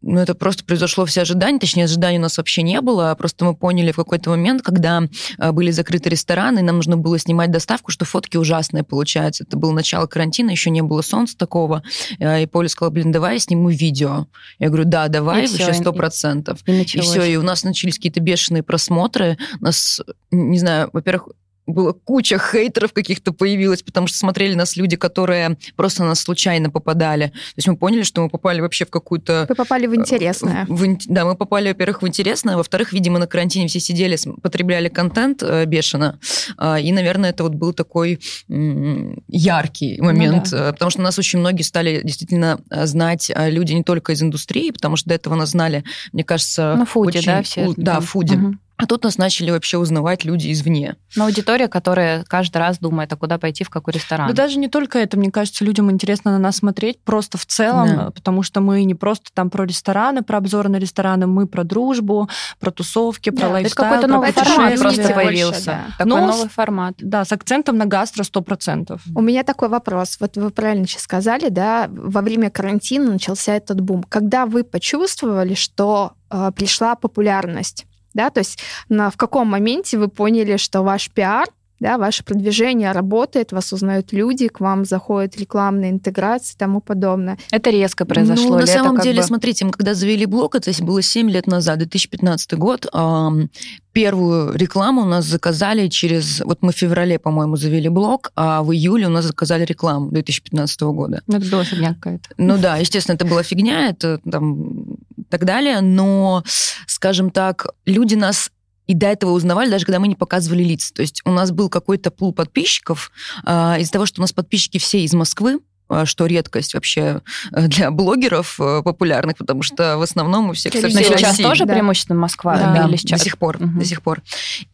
Speaker 5: ну, это просто произошло все ожидания, точнее, ожиданий у нас вообще не было, просто мы поняли в какой-то момент, когда а, были закрыты рестораны, и нам нужно было снимать доставку, что фотки ужасные получаются. Это было начало карантина, еще не было солнца такого, А, и Поля сказала, блин, давай я сниму видео. Я говорю, да, давай,
Speaker 1: И
Speaker 5: вообще
Speaker 1: и-
Speaker 5: сто процентов.
Speaker 1: И
Speaker 5: И
Speaker 1: началось.
Speaker 5: все, и у нас начались какие-то бешеные просмотры. Нас, не знаю, во-первых, было куча хейтеров каких-то появилось, потому что смотрели нас люди, которые просто на нас случайно попадали. То есть мы поняли, что мы попали вообще в какую-то...
Speaker 3: Вы попали в интересное.
Speaker 5: В- в да, мы попали, во-первых, в интересное, во-вторых, видимо, на карантине все сидели, потребляли контент э, бешено, А, и, наверное, это вот был такой яркий момент, э, потому что нас очень многие стали действительно э, знать э, люди не только из индустрии, потому что до этого нас знали, мне кажется,
Speaker 1: Ну, фуди,
Speaker 5: очень-
Speaker 1: да, все.
Speaker 5: да,
Speaker 1: там.
Speaker 5: фуди. А тут нас начали вообще узнавать люди извне.
Speaker 1: Но аудитория, которая каждый раз думает, а куда пойти, в какой ресторан.
Speaker 4: Да даже не только это, мне кажется, людям интересно на нас смотреть просто в целом,
Speaker 5: Да.
Speaker 4: потому что мы не просто там про рестораны, про обзоры на рестораны, мы про дружбу, про тусовки, про
Speaker 3: Да, это
Speaker 4: лайфстайл,
Speaker 1: какой-то
Speaker 4: про
Speaker 1: новый
Speaker 3: это
Speaker 1: формат просто
Speaker 3: больше,
Speaker 1: появился.
Speaker 3: да.
Speaker 1: Такой
Speaker 4: Но
Speaker 1: новый
Speaker 4: с-
Speaker 1: формат.
Speaker 4: Да, с акцентом на гастро 100%.
Speaker 3: У меня такой вопрос. Вот вы правильно сейчас сказали, да, во время карантина начался этот бум. Когда вы почувствовали, что э, пришла популярность, да, то есть на, в каком моменте вы поняли, что ваш пиар, да, ваше продвижение работает, вас узнают люди, к вам заходят рекламные интеграции и тому подобное.
Speaker 1: Это резко произошло.
Speaker 5: Ну, на самом деле,
Speaker 1: бы-
Speaker 5: смотрите, мы когда завели блог, это было 7 лет назад, 2015 год, первую рекламу у нас заказали через... Вот мы в феврале, по-моему, завели блог, а в июле у нас заказали рекламу 2015 года.
Speaker 4: Ну, Это была фигня какая-то.
Speaker 5: Ну да, естественно, это была фигня, это там так далее, но, скажем так, люди нас и до этого узнавали, даже когда мы не показывали лиц. То есть у нас был какой-то пул подписчиков, а, из-за того, что у нас подписчики все из Москвы, что редкость вообще э, для блогеров э, популярных, потому что в основном у всех
Speaker 3: Или
Speaker 1: Но сейчас
Speaker 5: России.
Speaker 1: тоже
Speaker 3: Да.
Speaker 1: преимущественно Москва
Speaker 5: Да,
Speaker 1: или
Speaker 5: до
Speaker 1: сейчас?
Speaker 5: сих пор,
Speaker 1: Мгм.
Speaker 5: до сих пор.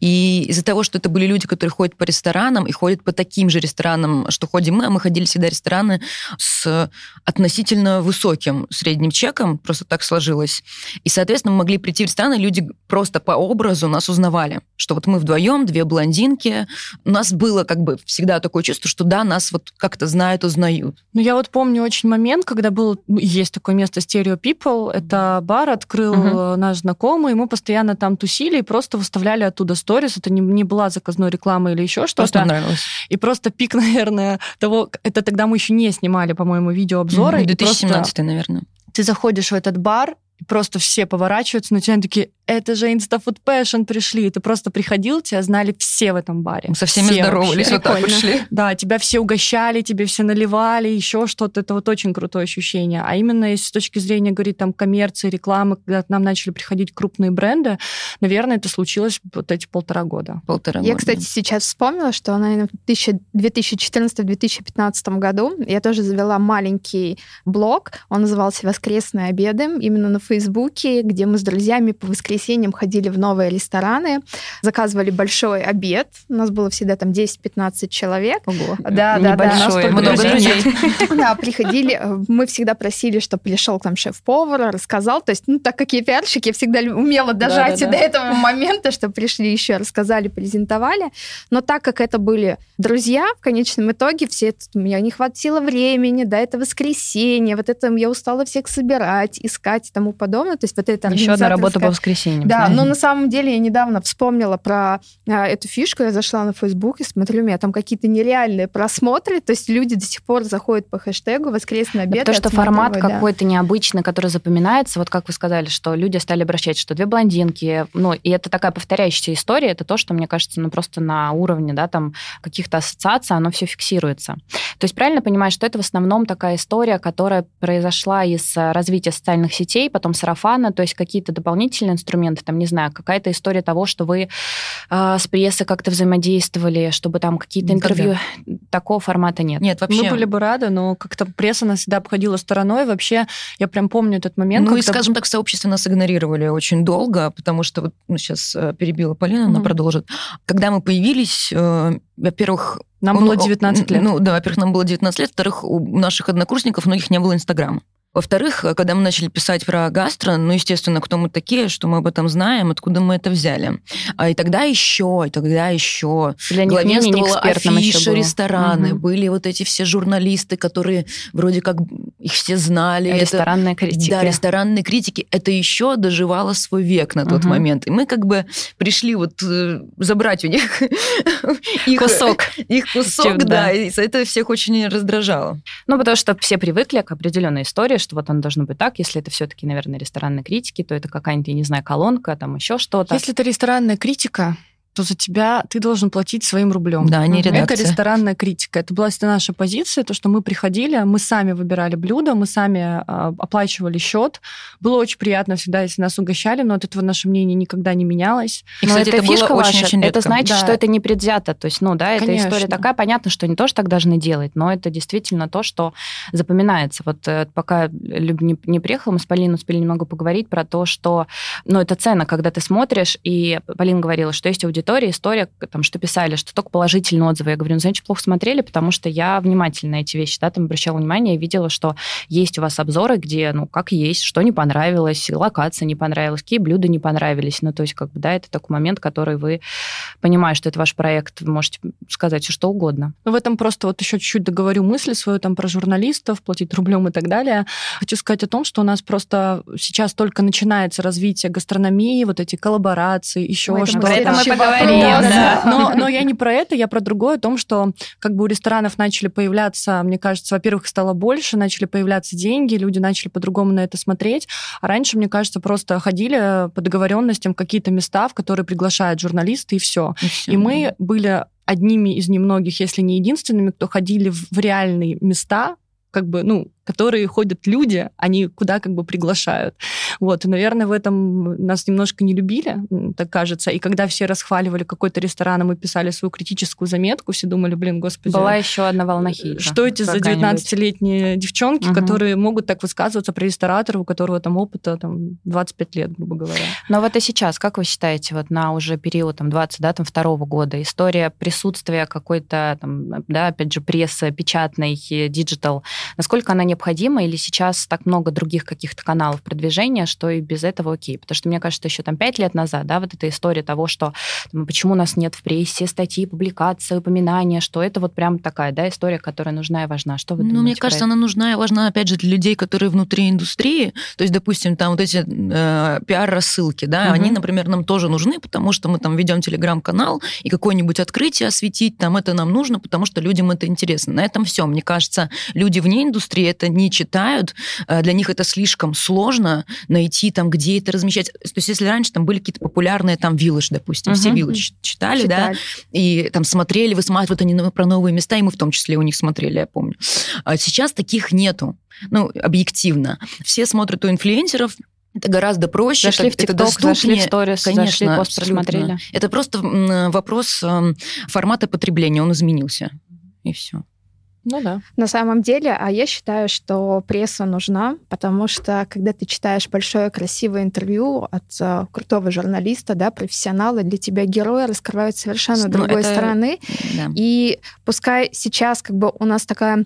Speaker 5: И из-за того, что это были люди, которые ходят по ресторанам и ходят по таким же ресторанам, что ходим мы, а мы ходили всегда в рестораны с относительно высоким средним чеком, просто так сложилось. И, соответственно, мы могли прийти в ресторан, и люди просто по образу нас узнавали, что вот мы вдвоем, две блондинки. У нас было как бы всегда такое чувство, что да, нас вот как-то знают, узнают.
Speaker 4: Ну, я вот помню очень момент, когда был, ну, есть такое место Stereo People, это бар открыл э, наш знакомый, и мы постоянно там тусили и просто выставляли оттуда сторис, это не, не была заказной рекламы или еще
Speaker 5: Просто
Speaker 4: что-то.
Speaker 5: нравилось.
Speaker 4: И просто пик, наверное, того, это тогда мы еще не снимали, по-моему, видеообзоры.
Speaker 5: Мгм,
Speaker 4: и просто
Speaker 5: 2017, наверное.
Speaker 4: ты заходишь в этот бар, и просто все поворачиваются на тебя и такие, это же Instafood Passion пришли. Ты просто приходил, тебя знали все в этом баре.
Speaker 5: Со всеми
Speaker 4: Все
Speaker 5: здоровались,
Speaker 4: вообще.
Speaker 5: вот так вот
Speaker 3: Прикольно.
Speaker 5: шли.
Speaker 4: Да, тебя все угощали, тебе все наливали, еще что-то. Это вот очень крутое ощущение. А именно если с точки зрения, говорить, там, коммерции, рекламы, когда к нам начали приходить крупные бренды, наверное, это случилось вот эти полтора года.
Speaker 5: Полтора
Speaker 3: Я,
Speaker 5: года.
Speaker 3: кстати, сейчас вспомнила, что, наверное, в 2014-2015 году я тоже завела маленький блог. Он назывался «Воскресные обеды», именно на Фейсбуке, где мы с друзьями по воскресеньям ходили в новые рестораны, заказывали большой обед. У нас было всегда там 10-15 человек.
Speaker 4: Ого.
Speaker 3: Да, да, да.
Speaker 1: Небольшой.
Speaker 5: Много
Speaker 1: Друзей.
Speaker 3: Да, приходили, мы всегда просили, чтобы пришел к нам шеф-повар, рассказал. То есть, ну, так как я пиарщик, я всегда умела дожать
Speaker 4: Да-да-да.
Speaker 3: до этого момента, что пришли еще, рассказали, презентовали. Но так как это были друзья, в конечном итоге все это, у меня не хватило времени, да, это воскресенье, вот это я устала всех собирать, искать и тому подобное. То есть вот это
Speaker 1: Еще одна работа по
Speaker 3: организаторская-
Speaker 1: воскресеньям.
Speaker 3: да,
Speaker 1: знаешь.
Speaker 3: но на самом деле я недавно вспомнила про а, эту фишку. Я зашла на Facebook и смотрю, у меня там какие-то нереальные просмотры. То есть люди до сих пор заходят по хэштегу «Воскресный
Speaker 1: Да
Speaker 3: обед».
Speaker 1: потому
Speaker 3: и
Speaker 1: что формат
Speaker 3: да.
Speaker 1: какой-то необычный, который запоминается, вот как вы сказали, что люди стали обращать, что две блондинки, ну, и это такая повторяющаяся история, это то, что, мне кажется, ну, просто на уровне, да, там, каких-то ассоциаций оно все фиксируется. То есть правильно понимаешь, что это в основном такая история, которая произошла из э, развития социальных сетей, потом сарафана, то есть какие-то дополнительные инструменты инструменты, там, не знаю, какая-то история того, что вы э, с прессой как-то взаимодействовали, чтобы там какие-то интервью, такого формата нет?
Speaker 4: Нет, вообще. Мы были бы рады, но как-то пресса нас всегда обходила стороной. Вообще, я прям помню этот момент.
Speaker 5: Ну и, скажем так, в сообществе нас игнорировали очень долго, потому что, вот ну, сейчас э, перебила Полина, mm-hmm. она продолжит. Когда мы появились, э, во-первых,
Speaker 4: нам было 19 лет.
Speaker 5: Ну, да, во-первых, нам было 19 лет, во-вторых, у наших однокурсников многих не было Инстаграма. Во-вторых, когда мы начали писать про гастро, ну, естественно, кто мы такие, что мы об этом знаем, откуда мы это взяли. А и тогда еще, и тогда еще
Speaker 1: Для главенствовала
Speaker 5: афиша, рестораны, угу. были вот эти все журналисты, которые вроде как их все знали.
Speaker 1: Ресторанная это, критика.
Speaker 5: Да, ресторанные критики. Это еще доживало свой век на тот угу. момент. И мы как бы пришли вот э, забрать у них
Speaker 1: их кусок.
Speaker 5: Их кусок, да. И это всех очень раздражало.
Speaker 1: Ну, потому что все привыкли к определенной истории, что вот оно должно быть так. Если это все-таки, наверное, ресторанные критики, то это какая-нибудь, я не знаю, колонка, там еще что-то.
Speaker 4: Если это ресторанная критика, то за тебя ты должен платить своим рублем.
Speaker 5: Да, не редакция.
Speaker 4: Это ресторанная критика. Это была наша позиция, то, что мы приходили, мы сами выбирали блюдо, мы сами э, оплачивали счет. Было очень приятно всегда, если нас угощали, но от этого наше мнение никогда не менялось.
Speaker 1: И, но кстати, это, это фишка ваша. Очень, очень это значит, да. что это не предвзято. То есть, ну да, Конечно. эта история такая. Понятно, что не то, что так должны делать, но это действительно то, что запоминается. Вот э, пока Люб не, не приехала, мы с Полиной успели немного поговорить про то, что, ну, это ценно, когда ты смотришь, и Полина говорила, что есть аудитория, аудитория, история, там, что писали, что только положительные отзывы. Я говорю, ну, значит, плохо смотрели, потому что я внимательно на эти вещи, да, там обращала внимание и видела, что есть у вас обзоры, где, ну, как есть, что не понравилось, локация не понравилась, какие блюда не понравились. Ну, то есть, как бы, да, это такой момент, который вы, понимая, что это ваш проект, вы можете сказать что угодно.
Speaker 4: Ну, в этом просто вот еще чуть-чуть договорю мысли свою там про журналистов, платить рублем и так далее. Хочу сказать о том, что у нас просто сейчас только начинается развитие гастрономии, вот эти коллаборации, еще что-то.
Speaker 1: Про это мы поговорим,
Speaker 4: да. Но, но я не про это, я про другое, о том, что как бы у ресторанов начали появляться, мне кажется, во-первых, стало больше, начали появляться деньги, люди начали по-другому на это смотреть. А раньше, мне кажется, просто ходили по договоренностям какие-то места, в которые приглашают журналисты, и все. И, все, и мы были одними из немногих, если не единственными, кто ходили в реальные места, как бы, ну, которые ходят люди, они куда как бы приглашают. Вот, и, наверное, в этом нас немножко не любили, так кажется. И когда все расхваливали какой-то ресторан, и мы писали свою критическую заметку, все думали, блин, господи.
Speaker 1: Была еще одна волна хейта.
Speaker 4: Что эти за 19-летние девчонки, угу. которые могут так высказываться про ресторатора, у которого там опыта там 25 лет, грубо говоря.
Speaker 1: Но вот и сейчас, как вы считаете, вот на уже период там 20, да, там второго года, история присутствия какой-то там, да, опять же, прессы печатной, digital, насколько она не необходимо, или сейчас так много других каких-то каналов продвижения, что и без этого окей. Потому что мне кажется, еще там пять лет назад, да, вот эта история того, что там, почему у нас нет в прессе статьи, публикации, упоминания, что это вот прям такая, да, история, которая нужна и важна. Что вы ну?
Speaker 5: Ну, мне кажется, она нужна и важна, опять же, для людей, которые внутри индустрии. То есть, допустим, там вот эти э, пиар-рассылки, да, угу. они, например, нам тоже нужны, потому что мы там ведем телеграм-канал, и какое-нибудь открытие осветить, там это нам нужно, потому что людям это интересно. На этом все. Мне кажется, люди вне индустрии это не читают, э, для них это слишком сложно найти там, где это размещать. То есть если раньше там были какие-то популярные там Village, допустим, угу. все Village читали, Читали. да, и там смотрели, высматривают они про новые места, и мы в том числе у них смотрели, я помню. А сейчас таких нету, ну, объективно. Все смотрят у инфлюенсеров, это гораздо проще.
Speaker 1: Зашли
Speaker 5: это,
Speaker 1: в TikTok, это зашли в сторис,
Speaker 5: конечно,
Speaker 1: зашли пост просмотрели.
Speaker 5: Это просто вопрос эм, формата потребления, он изменился. И все.
Speaker 3: Ну да. На самом деле, а я считаю, что пресса нужна, потому что когда ты читаешь большое красивое интервью от uh, крутого журналиста, да, профессионала, для тебя герои раскрывают совершенно ну, другой это... стороны. Да. И пускай сейчас как бы у нас такая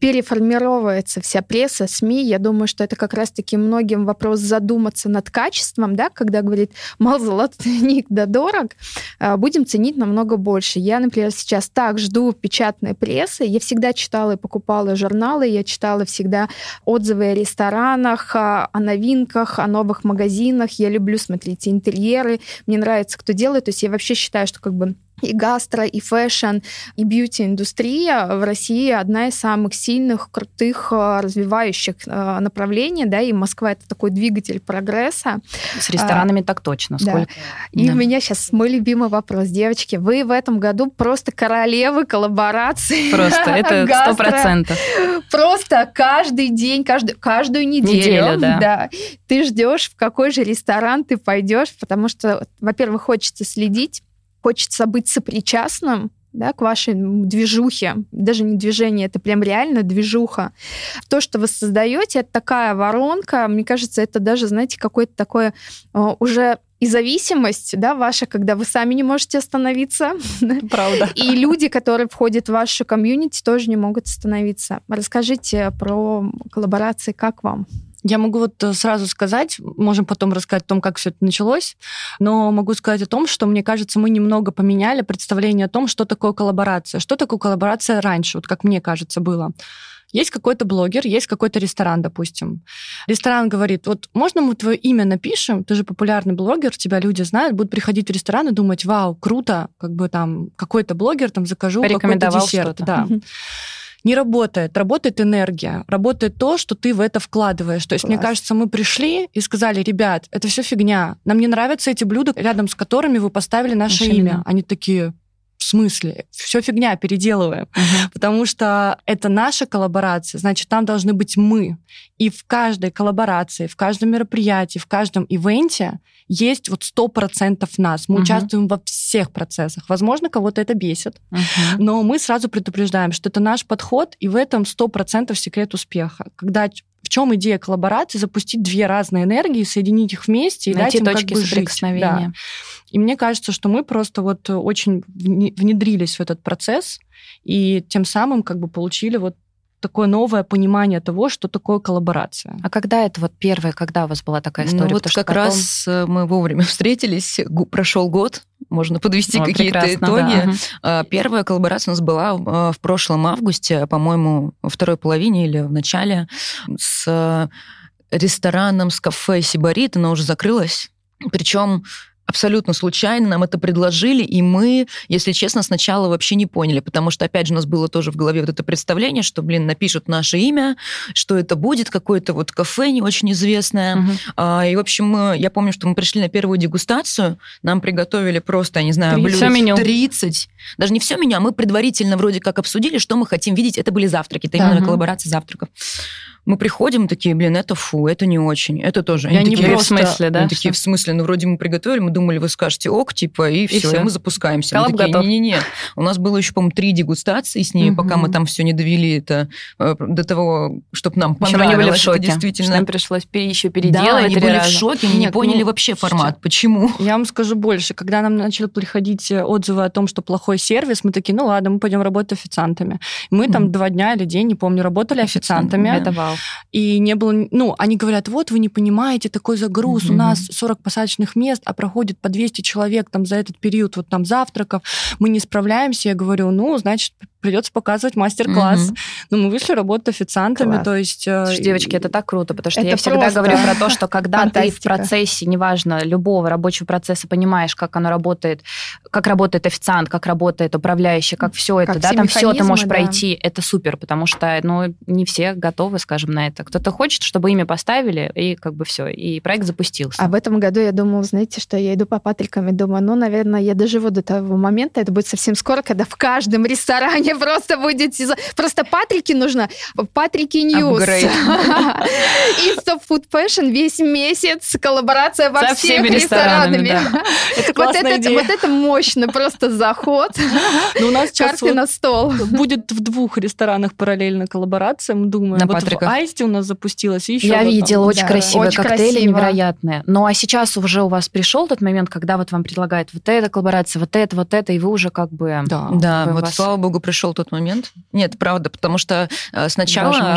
Speaker 3: переформировывается вся пресса, СМИ. Я думаю, что это как раз-таки многим вопрос задуматься над качеством, да, когда говорит, мал золотник да дорог, а, будем ценить намного больше. Я, например, сейчас так жду печатной прессы. Я всегда читала и покупала журналы, я читала всегда отзывы о ресторанах, о новинках, о новых магазинах. Я люблю смотреть интерьеры, мне нравится, кто делает. То есть я вообще считаю, что как бы и гастро, и fashion, и beauty-индустрия в России одна из самых сильных, крутых, э, развивающих э, направлений, да, и Москва это такой двигатель прогресса.
Speaker 1: С ресторанами а, так точно. Сколько? Да.
Speaker 3: И да. у меня сейчас мой любимый вопрос, девочки, вы в этом году просто королевы коллабораций.
Speaker 1: Просто, это сто процентов.
Speaker 3: Просто каждый день, каждый, каждую неделю, неделю да. да. Ты ждешь, в какой же ресторан ты пойдешь, потому что, во-первых, хочется следить хочется быть сопричастным да, к вашей движухе. Даже не движение, это прям реально движуха. То, что вы создаете, это такая воронка. Мне кажется, это даже, знаете, какое-то такое э, уже и зависимость, да, ваша, когда вы сами не можете остановиться.
Speaker 1: Правда.
Speaker 3: И люди, которые входят в вашу комьюнити, тоже не могут остановиться. Расскажите про коллаборации, как вам?
Speaker 4: Я могу вот э, сразу сказать, можем потом рассказать о том, как все это началось, но могу сказать о том, что, мне кажется, мы немного поменяли представление о том, что такое коллаборация. Что такое коллаборация раньше, вот как мне кажется, было. Есть какой-то блогер, есть какой-то ресторан, допустим. Ресторан говорит, вот можно мы твое имя напишем, ты же популярный блогер, тебя люди знают, будут приходить в ресторан и думать, вау, круто, как бы там какой-то блогер, там закажу какой-то десерт. Да не работает. Работает энергия, работает то, что ты в это вкладываешь. То есть, Класс. мне кажется, мы пришли и сказали, ребят, это все фигня. Нам не нравятся эти блюда, рядом с которыми вы поставили наше, наше имя. имя. Они такие, в смысле? Все фигня, переделываем. Uh-huh. Потому что это наша коллаборация, значит, там должны быть мы. И в каждой коллаборации, в каждом мероприятии, в каждом ивенте есть вот сто процентов нас. Мы uh-huh. участвуем во всех процессах. Возможно, кого-то это бесит, uh-huh. но мы сразу предупреждаем, что это наш подход, и в этом сто процентов секрет успеха. Когда в чем идея коллаборации? Запустить две разные энергии, соединить их вместе и
Speaker 1: Найти
Speaker 4: дать им
Speaker 1: точки
Speaker 4: как бы
Speaker 1: соприкосновения.
Speaker 4: Да. И мне кажется, что мы просто вот очень внедрились в этот процесс и тем самым как бы получили вот такое новое понимание того, что такое коллаборация.
Speaker 1: А когда это вот первое, когда у вас была такая история? Ну,
Speaker 5: вот как потом... раз э, мы вовремя встретились, прошел год, можно подвести какие-то итоги. Да. Первая коллаборация у нас была э, в прошлом августе, по-моему, во второй половине или в начале, с рестораном, с кафе Сибарит, она уже закрылась. Причем абсолютно случайно нам это предложили, и мы, если честно, сначала вообще не поняли, потому что, опять же, у нас было тоже в голове вот это представление, что, блин, напишут наше имя, что это будет какое-то вот кафе не очень известное. Угу. А, и, в общем, мы, я помню, что мы пришли на первую дегустацию, нам приготовили просто, я не знаю, блюд 30. Даже не все меню, а мы предварительно вроде как обсудили, что мы хотим видеть. Это были завтраки, это именно угу. коллаборация завтраков. Мы приходим, такие, блин, это фу, это не очень, это тоже.
Speaker 1: Они, они такие, в смысле, да?
Speaker 5: Они такие, в смысле, ну, вроде мы приготовили, мы думали, вы скажете ок, типа, и, и все, и мы запускаемся.
Speaker 1: Коллаб
Speaker 5: мы такие,
Speaker 1: готов.
Speaker 5: Не-не-не. У нас было еще, по-моему, три дегустации с ними, угу. пока мы там все не довели это э, до того, чтобы нам понравилось. Они
Speaker 1: были в шоке.
Speaker 5: действительно.
Speaker 1: Нам пришлось еще переделать. Да,
Speaker 5: они были раза. в шоке, они не поняли ну, вообще формат. Что? Почему?
Speaker 4: Я вам скажу больше. Когда нам начали приходить отзывы о том, что плохой сервис, мы такие, ну ладно, мы пойдем работать официантами. Мы там два дня или день, не помню, работали официантами.
Speaker 1: Это вау.
Speaker 4: И не было... Ну, они говорят, вот вы не понимаете, такой загруз, mm-hmm. у нас 40 посадочных мест, а проходит по 200 человек там за этот период вот там завтраков, мы не справляемся. Я говорю, ну, значит, придется показывать мастер-класс. Угу. Ну, мы вышли работать официантами, Класс. то есть...
Speaker 1: Э, Слушай, девочки, это так круто, потому что я всегда говорю про то, что когда ты в процессе, неважно, любого рабочего процесса понимаешь, как оно работает, как работает официант, как работает управляющий, как все это, да, там все ты можешь да. пройти, это супер, потому что, ну, не все готовы, скажем, на это. Кто-то хочет, чтобы имя поставили, и как бы все, и проект запустился.
Speaker 3: А в этом году я думала, знаете, что я иду по патрикам думаю, ну, наверное, я доживу до того момента, это будет совсем скоро, когда в каждом ресторане мне просто будет сезон. Просто Патрике нужно. Патрики News. Insta Food Fashion весь месяц. Коллаборация во Со всех ресторанами. Да. Это вот, это, вот это мощно. Просто заход.
Speaker 4: Но ну, у нас
Speaker 3: Карты вот
Speaker 4: на
Speaker 3: стол.
Speaker 4: Будет в двух ресторанах параллельно коллаборация. Мы думаем.
Speaker 1: На
Speaker 4: вот
Speaker 1: Патриках.
Speaker 4: в Айсте у нас запустилась. еще
Speaker 1: Я видела. Очень да, красивые очень коктейли, красиво. невероятные. Ну, а сейчас уже у вас пришел тот момент, когда вот вам предлагают вот эта коллаборация, вот это, вот это, и вы уже как бы...
Speaker 5: Да, да вот вас... слава богу, пришел пришел тот момент. Нет, правда, потому что э, сначала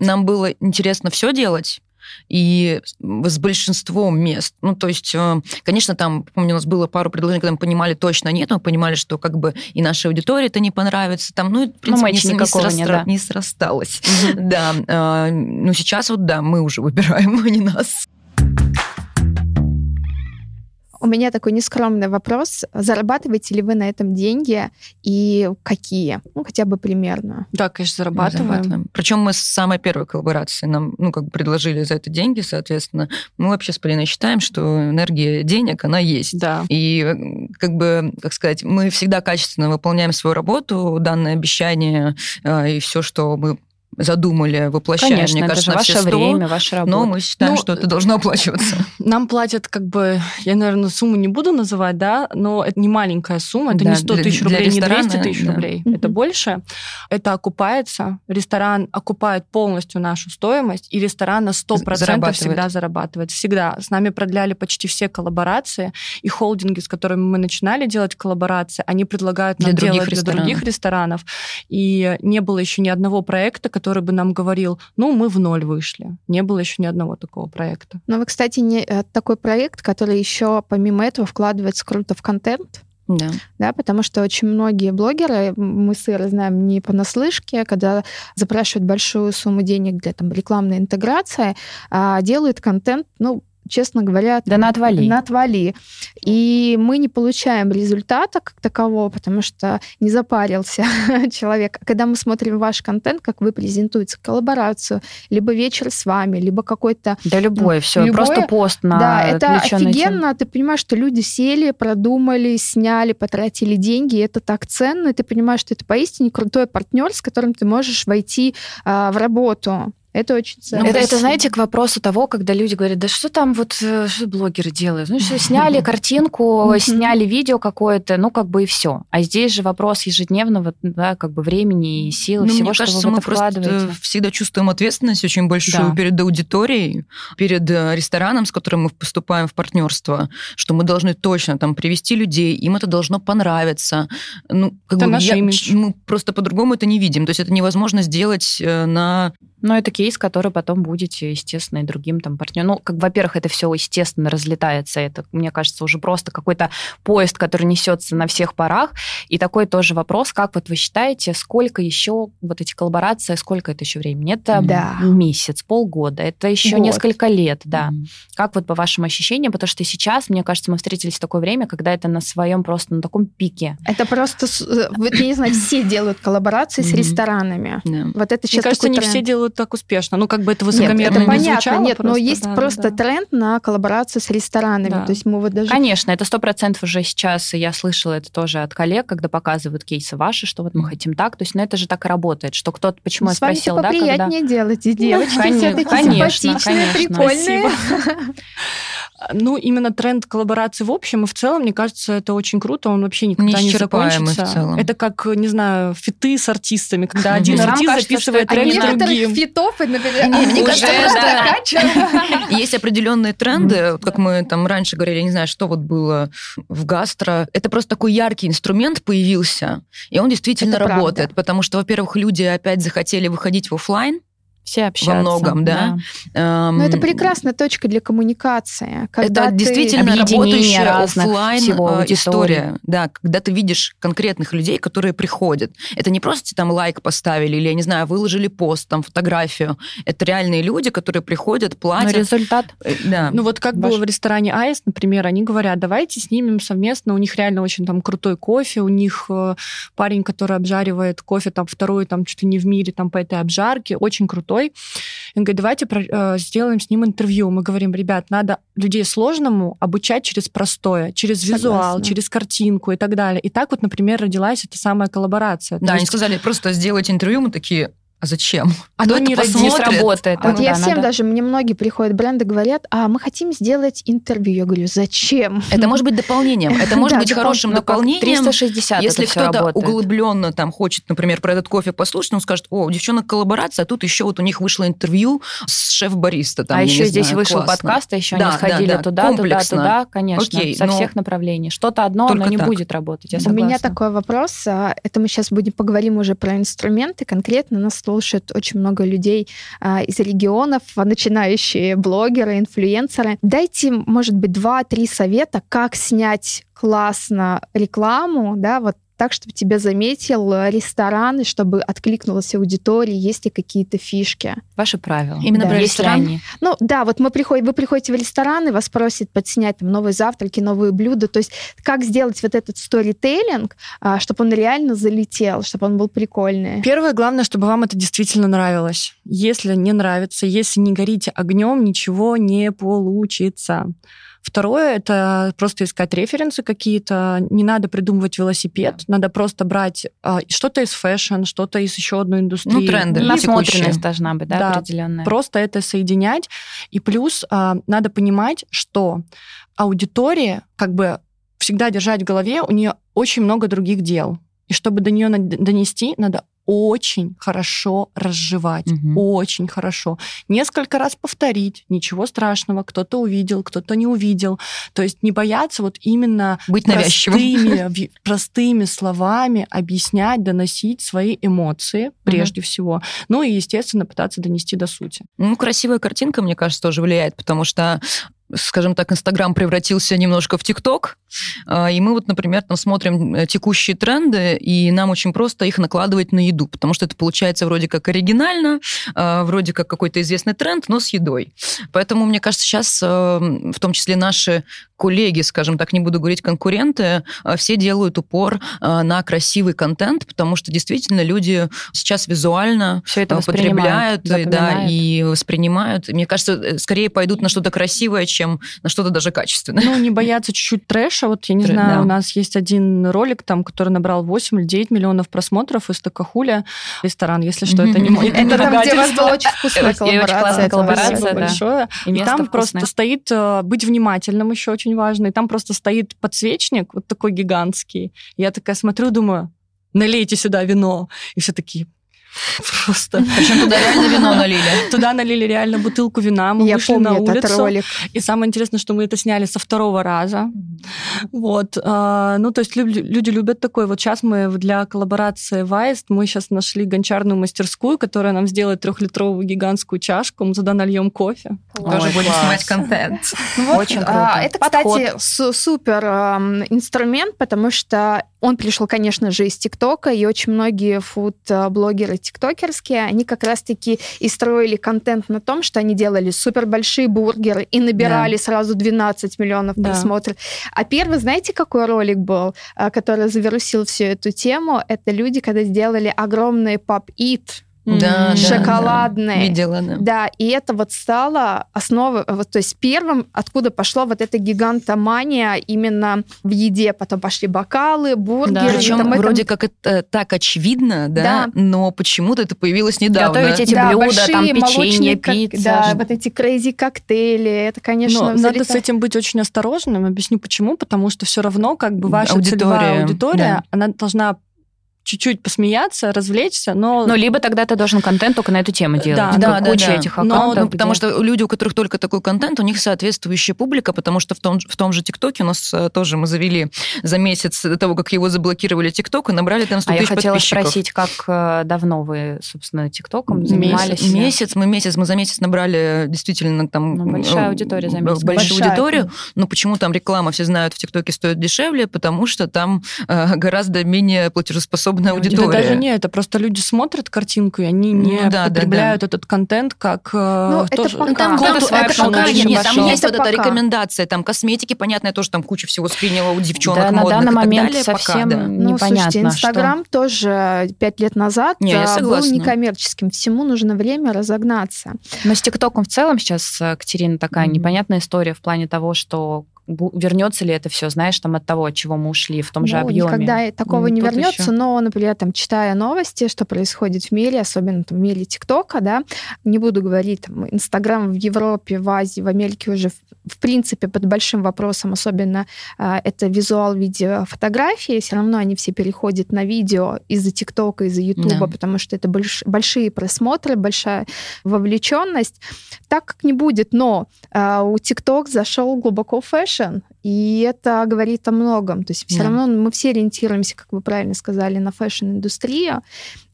Speaker 5: нам было интересно все делать, и с большинством мест. Ну, то есть, э, конечно, там, помню, у нас было пару предложений, когда мы понимали точно нет, мы понимали, что как бы и нашей аудитории это не понравится. Там, ну, в принципе, ну, не, не, срастра... не, да. не срасталось. Да. Э, ну, сейчас вот, да, мы уже выбираем, а не нас.
Speaker 3: У меня такой нескромный вопрос. Зарабатываете ли вы на этом деньги и какие? Ну, хотя бы примерно.
Speaker 4: Да, конечно, зарабатываем. зарабатываем.
Speaker 5: Причем мы с самой первой коллаборации нам, ну, как бы предложили за это деньги, соответственно. Мы вообще с Полиной считаем, что энергия денег, она есть.
Speaker 4: Да.
Speaker 5: И, как бы, как сказать, мы всегда качественно выполняем свою работу, данное обещание э, и все, что мы задумали, воплощаем,
Speaker 1: Конечно,
Speaker 5: мне
Speaker 1: это
Speaker 5: кажется,
Speaker 1: же ваше
Speaker 5: все 100,
Speaker 1: время, ваша работа.
Speaker 5: Но мы считаем,
Speaker 4: Ну,
Speaker 5: что это должно оплачиваться.
Speaker 4: Нам платят, как бы, я, наверное, сумму не буду называть, да, но это не маленькая сумма, это
Speaker 5: Да,
Speaker 4: не 100
Speaker 5: для-
Speaker 4: тысяч
Speaker 5: для
Speaker 4: рублей, не 200
Speaker 5: ресторана,
Speaker 4: тысяч
Speaker 5: да.
Speaker 4: рублей,
Speaker 3: Мгм.
Speaker 4: это больше. Это окупается, ресторан окупает полностью нашу стоимость, и ресторан на 100%
Speaker 5: Зарабатывает.
Speaker 4: всегда зарабатывает. Всегда. С нами продляли почти все коллаборации, и холдинги, с которыми мы начинали делать коллаборации, они предлагают нам
Speaker 5: Для
Speaker 4: делать для
Speaker 5: ресторанов.
Speaker 4: других ресторанов. И не было еще ни одного проекта, который бы нам говорил, ну, мы в ноль вышли. Не было еще ни одного такого проекта.
Speaker 3: Но вы, кстати, не э, такой проект, который еще помимо этого вкладывается круто в контент.
Speaker 5: Да.
Speaker 3: да, потому что очень многие блогеры, мы с Ирой знаем не понаслышке, когда запрашивают большую сумму денег для там, рекламной интеграции, а, делают контент, ну, честно говоря,
Speaker 1: Да на отвали.
Speaker 3: на отвали. И мы не получаем результата как такового, потому что не запарился человек. Когда мы смотрим ваш контент, как вы презентуете коллаборацию, либо вечер с вами, либо какой-то
Speaker 1: Да любое, все,
Speaker 3: любое.
Speaker 1: просто пост на
Speaker 3: да, это офигенно. Ты понимаешь, что люди сели, продумали, сняли, потратили деньги. и это так ценно. И ты понимаешь, что это поистине крутой партнер, с которым ты можешь войти а, в работу. Это очень ценно.
Speaker 1: это, это,
Speaker 3: Спасибо.
Speaker 1: знаете, к вопросу того, когда люди говорят, да что там вот, э, что блогеры делают? Ну, что, сняли картинку, сняли видео какое-то, ну, как бы и все. А здесь же вопрос ежедневного, да, как бы времени и сил,
Speaker 5: Ну,
Speaker 1: всего,
Speaker 5: мне
Speaker 1: что
Speaker 5: кажется,
Speaker 1: вы в
Speaker 5: мы
Speaker 1: это
Speaker 5: просто
Speaker 1: вкладываете.
Speaker 5: всегда чувствуем ответственность очень большую
Speaker 1: Да.
Speaker 5: перед аудиторией, перед э, рестораном, с которым мы поступаем в партнерство, что мы должны точно там привести людей, им это должно понравиться. Ну, как
Speaker 4: Это
Speaker 5: бы
Speaker 4: наш
Speaker 5: я-
Speaker 4: имидж.
Speaker 5: Мы просто по-другому это не видим. То есть это невозможно сделать э, на...
Speaker 1: Но это кейс, который потом будете, естественно, и другим там партнерам. Ну, как, во-первых, это все, естественно, разлетается. Это, мне кажется, уже просто какой-то поезд, который несется на всех парах. И такой тоже вопрос, как вот вы считаете, сколько еще вот эти коллаборации, сколько это еще времени? Это
Speaker 3: Да.
Speaker 1: месяц, полгода, это еще
Speaker 3: Год.
Speaker 1: несколько лет, да.
Speaker 5: Мгм.
Speaker 1: Как вот по вашим ощущениям? Потому что сейчас, мне кажется, мы встретились в такое время, когда это на своем просто на таком пике.
Speaker 3: Это просто, с- э, вот, я не знаю, все делают коллаборации с
Speaker 5: Мгм.
Speaker 3: ресторанами.
Speaker 5: Да.
Speaker 3: Вот это
Speaker 4: Мне
Speaker 3: сейчас
Speaker 4: кажется,
Speaker 3: такой
Speaker 4: не
Speaker 3: тренд.
Speaker 4: все делают так успешно. Ну, как бы это
Speaker 3: Нет,
Speaker 4: высокомерно
Speaker 3: это
Speaker 4: не
Speaker 3: понятно,
Speaker 4: звучало,
Speaker 3: нет, но
Speaker 4: просто,
Speaker 3: есть
Speaker 4: да,
Speaker 3: просто
Speaker 4: да.
Speaker 3: тренд на коллаборацию с ресторанами.
Speaker 4: Да.
Speaker 3: То есть мы вот даже...
Speaker 1: Конечно, это сто процентов уже сейчас, и я слышала это тоже от коллег, когда показывают кейсы ваши, что вот мы хотим так, то есть, ну это же так и работает, что кто-то, почему
Speaker 3: Ну,
Speaker 1: я
Speaker 3: с вами
Speaker 1: спросила,
Speaker 3: типа
Speaker 1: да, когда...
Speaker 3: приятнее делать, и девочки
Speaker 1: кон-
Speaker 3: все такие
Speaker 1: конечно,
Speaker 3: симпатичные,
Speaker 1: конечно.
Speaker 3: прикольные.
Speaker 4: Ну, именно тренд коллаборации в общем и в целом, мне кажется, это очень круто, он вообще никогда не закончится.
Speaker 5: в целом.
Speaker 4: Это как, не знаю, фиты с артистами, когда один
Speaker 1: Вам
Speaker 4: артист
Speaker 1: кажется,
Speaker 4: записывает
Speaker 3: А
Speaker 4: трек
Speaker 3: некоторых
Speaker 4: другим.
Speaker 3: фитов, например,
Speaker 5: Не, мне кажется,
Speaker 3: да.
Speaker 5: Есть определенные тренды, вот как мы там раньше говорили, я не знаю, что вот было в гастро. Это просто такой яркий инструмент появился, и он действительно
Speaker 3: Это правда.
Speaker 5: работает, потому что, во-первых, люди опять захотели выходить в офлайн,
Speaker 1: Все общаются.
Speaker 5: многом, да. Эм,
Speaker 3: Но это прекрасная точка для коммуникации. Когда
Speaker 5: это действительно работающая
Speaker 1: разных
Speaker 5: офлайн
Speaker 1: всего аудитории.
Speaker 5: история. Да, когда ты видишь конкретных людей, которые приходят. Это не просто там лайк поставили или, я не знаю, выложили пост, там фотографию. Это реальные люди, которые приходят,
Speaker 1: Но
Speaker 5: платят.
Speaker 1: результат
Speaker 5: Э, Да.
Speaker 4: Ну вот как
Speaker 1: Ваш-
Speaker 4: было в ресторане Айс, например, они говорят, давайте снимем совместно, у них реально очень там крутой кофе, у них э, парень, который обжаривает кофе, там второй, там чуть ли не в мире, там по этой обжарке, очень крутой. Он говорит, давайте про- э, сделаем с ним интервью. Мы говорим, ребят, надо людей сложному обучать через простое, через визуал,
Speaker 3: Согласна.
Speaker 4: через картинку и так далее. И так вот, например, родилась эта самая коллаборация. То
Speaker 5: Да, они
Speaker 4: есть
Speaker 5: сказали просто сделать интервью, мы такие, а зачем?
Speaker 4: Оно
Speaker 5: Кто
Speaker 4: не
Speaker 1: не сработает.
Speaker 3: Вот
Speaker 1: Ну
Speaker 3: я
Speaker 1: да,
Speaker 3: всем
Speaker 1: надо-
Speaker 3: даже, мне многие приходят бренды, говорят, а мы хотим сделать интервью. Я говорю, зачем?
Speaker 5: Это может быть дополнением. Это может
Speaker 3: Да,
Speaker 5: быть
Speaker 3: допол-
Speaker 5: хорошим
Speaker 1: Ну,
Speaker 5: дополнением.
Speaker 1: 360
Speaker 5: Если кто-то углубленно там хочет, например, про этот кофе послушать, он скажет, о, у девчонок коллаборация, а тут еще вот у них вышло интервью с шеф-бариста. Там,
Speaker 1: а еще здесь
Speaker 5: знаю,
Speaker 1: вышел
Speaker 5: классно.
Speaker 1: подкаст, а еще
Speaker 5: Да,
Speaker 1: они сходили
Speaker 5: да, да,
Speaker 1: туда, туда,
Speaker 5: комплексно.
Speaker 1: туда, конечно,
Speaker 5: Окей,
Speaker 1: со
Speaker 5: но-
Speaker 1: всех направлений. Что-то одно,
Speaker 5: Только
Speaker 1: но не
Speaker 5: так.
Speaker 1: будет работать. Я
Speaker 3: У меня такой вопрос. а, Это мы сейчас будем поговорим уже про инструменты. Конкретно нас слушает очень много людей а, из регионов, а, начинающие блогеры, инфлюенсеры. Дайте, может быть, два-три совета, как снять классно рекламу, да, вот так, чтобы тебя заметил ресторан, и чтобы откликнулась аудитория, есть ли какие-то фишки?
Speaker 1: Ваши правила.
Speaker 5: Именно
Speaker 1: да.
Speaker 5: про ресторан?
Speaker 1: они?
Speaker 3: Ну да, вот мы приходим, вы приходите в ресторан, и вас просят подснять там новые завтраки, новые блюда. То есть как сделать вот этот сторителлинг, а, чтобы он реально залетел, чтобы он был прикольный.
Speaker 4: Первое, главное, чтобы вам это действительно нравилось. Если не нравится, если не горите огнем, ничего не получится. Второе — это просто искать референсы какие-то. Не надо придумывать велосипед, надо просто брать а, что-то из fashion, что-то из еще одной индустрии.
Speaker 5: Ну, тренды.
Speaker 1: Насмотренность должна быть, да,
Speaker 4: Да,
Speaker 1: определенная.
Speaker 4: Просто это соединять. И плюс а, надо понимать, что аудитория, как бы всегда держать в голове, у нее очень много других дел. И чтобы до нее донести, надо очень хорошо разжевать.
Speaker 5: Мгм.
Speaker 4: Очень хорошо. Несколько раз повторить. Ничего страшного. Кто-то увидел, кто-то не увидел. То есть не бояться вот именно
Speaker 5: Быть навязчивым.
Speaker 4: простыми, простыми словами объяснять, доносить свои эмоции прежде всего. Ну и, естественно, пытаться донести до сути.
Speaker 5: Ну, красивая картинка, мне кажется, тоже влияет, потому что скажем так, Инстаграм превратился немножко в ТикТок, а, и мы вот, например, там смотрим э, текущие тренды, и нам очень просто их накладывать на еду, потому что это получается вроде как оригинально, а, вроде как какой-то известный тренд, но с едой. Поэтому, мне кажется, сейчас в том числе наши коллеги, скажем так, не буду говорить конкуренты, а, все делают упор на красивый контент, потому что действительно люди сейчас визуально
Speaker 1: Все это
Speaker 5: потребляют и, да, и воспринимают. Мне кажется, э, скорее пойдут на что-то красивое, чем на что-то даже качественное.
Speaker 4: Ну, не бояться чуть-чуть трэша. Вот я не
Speaker 5: Трэ-
Speaker 4: знаю,
Speaker 5: да.
Speaker 4: у нас есть один ролик, там, который набрал 8 или 9 миллионов просмотров из Токахуля. Ресторан, если что, это не мой.
Speaker 3: Это там, где у вас была очень вкусная
Speaker 1: И очень классная
Speaker 3: коллаборация.
Speaker 1: коллаборация,
Speaker 4: большое.
Speaker 1: И
Speaker 4: там просто стоит э, быть внимательным еще очень важно. И там просто стоит подсвечник вот такой гигантский. Я такая смотрю, думаю, налейте сюда вино. И все такие просто.
Speaker 5: Причем туда реально вино налили.
Speaker 4: Туда налили реально бутылку вина, мы
Speaker 3: Я
Speaker 4: вышли на
Speaker 3: помню этот
Speaker 4: улицу.
Speaker 3: ролик.
Speaker 4: И самое интересное, что мы это сняли со второго раза. Вот. а, ну, то есть люди любят такой. Вот сейчас мы для коллаборации Вайст, мы сейчас нашли гончарную мастерскую, которая нам сделает трехлитровую гигантскую чашку. Мы туда нальем кофе.
Speaker 5: Тоже
Speaker 1: Ой,
Speaker 5: будем
Speaker 1: класс.
Speaker 5: снимать контент.
Speaker 3: Ну вот,
Speaker 1: Очень
Speaker 3: а,
Speaker 1: круто.
Speaker 3: Это,
Speaker 1: Подход.
Speaker 3: кстати, су- супер инструмент, потому что он пришел, конечно же, из ТикТока, и очень многие фуд-блогеры тиктокерские, они как раз-таки и строили контент на том, что они делали супер большие бургеры и набирали сразу 12 миллионов
Speaker 4: Да.
Speaker 3: просмотров. А первый, знаете, какой ролик был, а, который завирусил всю эту тему? Это люди, когда сделали огромные пап-ит,
Speaker 5: Да, да,
Speaker 3: шоколадные.
Speaker 5: да. Видела, да.
Speaker 3: Да, и это вот стало основой, вот, то есть первым, откуда пошло вот эта гигантомания именно в еде, потом пошли бокалы, бургеры.
Speaker 5: Причем
Speaker 3: там
Speaker 5: вроде как это так очевидно, да,
Speaker 3: Да.
Speaker 5: но почему-то это появилось недавно.
Speaker 1: Готовить эти
Speaker 3: да,
Speaker 1: блюда,
Speaker 3: большие
Speaker 1: там печенье, пицца.
Speaker 3: Да,
Speaker 1: ж-
Speaker 3: вот эти crazy коктейли, это, конечно,
Speaker 4: Но надо с этим быть очень осторожным. Объясню почему. Потому что все равно как бы ваша
Speaker 5: Аудитория,
Speaker 4: целевая аудитория,
Speaker 5: да.
Speaker 4: она должна чуть-чуть посмеяться, развлечься, но...
Speaker 1: Ну, либо тогда ты должен контент только на эту тему делать.
Speaker 4: Да,
Speaker 5: да, да,
Speaker 1: куча
Speaker 5: да.
Speaker 1: этих
Speaker 4: Но,
Speaker 1: аккаунтов.
Speaker 5: Ну, потому
Speaker 1: где-
Speaker 5: что люди, у которых только такой контент, у них соответствующая публика, потому что в том, в том же ТикТоке у нас э, тоже мы завели за месяц до того, как его заблокировали ТикТок, и набрали там 100
Speaker 1: А я
Speaker 5: тысяч
Speaker 1: хотела
Speaker 5: подписчиков.
Speaker 1: спросить, как э, давно вы, собственно, ТикТоком
Speaker 4: Месяц.
Speaker 1: занимались?
Speaker 5: Месяц, мы месяц, мы за месяц набрали действительно там...
Speaker 1: Ну, большая
Speaker 5: э,
Speaker 1: аудитория за месяц.
Speaker 5: Большую
Speaker 3: Большая,
Speaker 5: аудиторию. Но почему там реклама, все знают, в ТикТоке стоит дешевле, потому что там э, гораздо менее платежеспособная
Speaker 4: Это
Speaker 5: аудитория.
Speaker 4: даже не это, просто люди смотрят картинку, и они не
Speaker 5: Ну да, да,
Speaker 4: потребляют этот контент как э,
Speaker 3: Ну, это
Speaker 4: тоже-
Speaker 3: пока.
Speaker 5: Ну, там,
Speaker 3: Ну,
Speaker 5: там,
Speaker 3: это
Speaker 5: это пока, нет, нет, там есть
Speaker 3: Это
Speaker 5: вот эта
Speaker 3: пока.
Speaker 5: рекомендация, там косметики, понятно, я тоже там кучу всего скринила у девчонок
Speaker 1: Да, на
Speaker 5: модных
Speaker 1: данный
Speaker 5: и
Speaker 1: момент
Speaker 5: далее, пока,
Speaker 1: совсем
Speaker 5: да.
Speaker 3: Ну,
Speaker 1: непонятно,
Speaker 3: слушайте, Инстаграм тоже пять лет назад
Speaker 5: Не, я
Speaker 3: а, был некоммерческим. Всему нужно время разогнаться.
Speaker 1: Но с ТикТоком в целом сейчас, э, Катерина, такая
Speaker 5: Мгм.
Speaker 1: непонятная история в плане того, что вернется ли это все, знаешь, там от того, от чего мы ушли в том же
Speaker 3: Ну,
Speaker 1: объеме.
Speaker 3: Никогда такого
Speaker 1: М,
Speaker 3: не вернется,
Speaker 1: ещё.
Speaker 3: но, например, там, читая новости, что происходит в мире, особенно там, в мире ТикТока, да, не буду говорить, там, Инстаграм в Европе, в Азии, в Америке уже, в, принципе, под большим вопросом, особенно а, это визуал, видео, фотографии, все равно они все переходят на видео из-за ТикТока, из-за Ютуба,
Speaker 5: Да.
Speaker 3: потому что это больш- большие просмотры, большая вовлеченность. Так как не будет, но а, у ТикТок зашел глубоко fashion, и это говорит о многом. То есть все
Speaker 5: Да.
Speaker 3: равно мы все ориентируемся, как вы правильно сказали, на fashion-индустрию,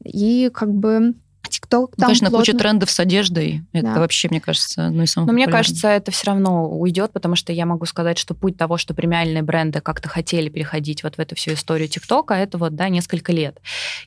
Speaker 3: и как бы кто
Speaker 5: Ну,
Speaker 3: там
Speaker 5: конечно,
Speaker 3: плотно?
Speaker 5: куча трендов с одеждой. Это
Speaker 3: Да.
Speaker 5: вообще, мне кажется, одно из самых
Speaker 1: Но мне кажется, это все равно уйдет, потому что я могу сказать, что путь того, что премиальные бренды как-то хотели переходить вот в эту всю историю ТикТока, это вот, да, несколько лет.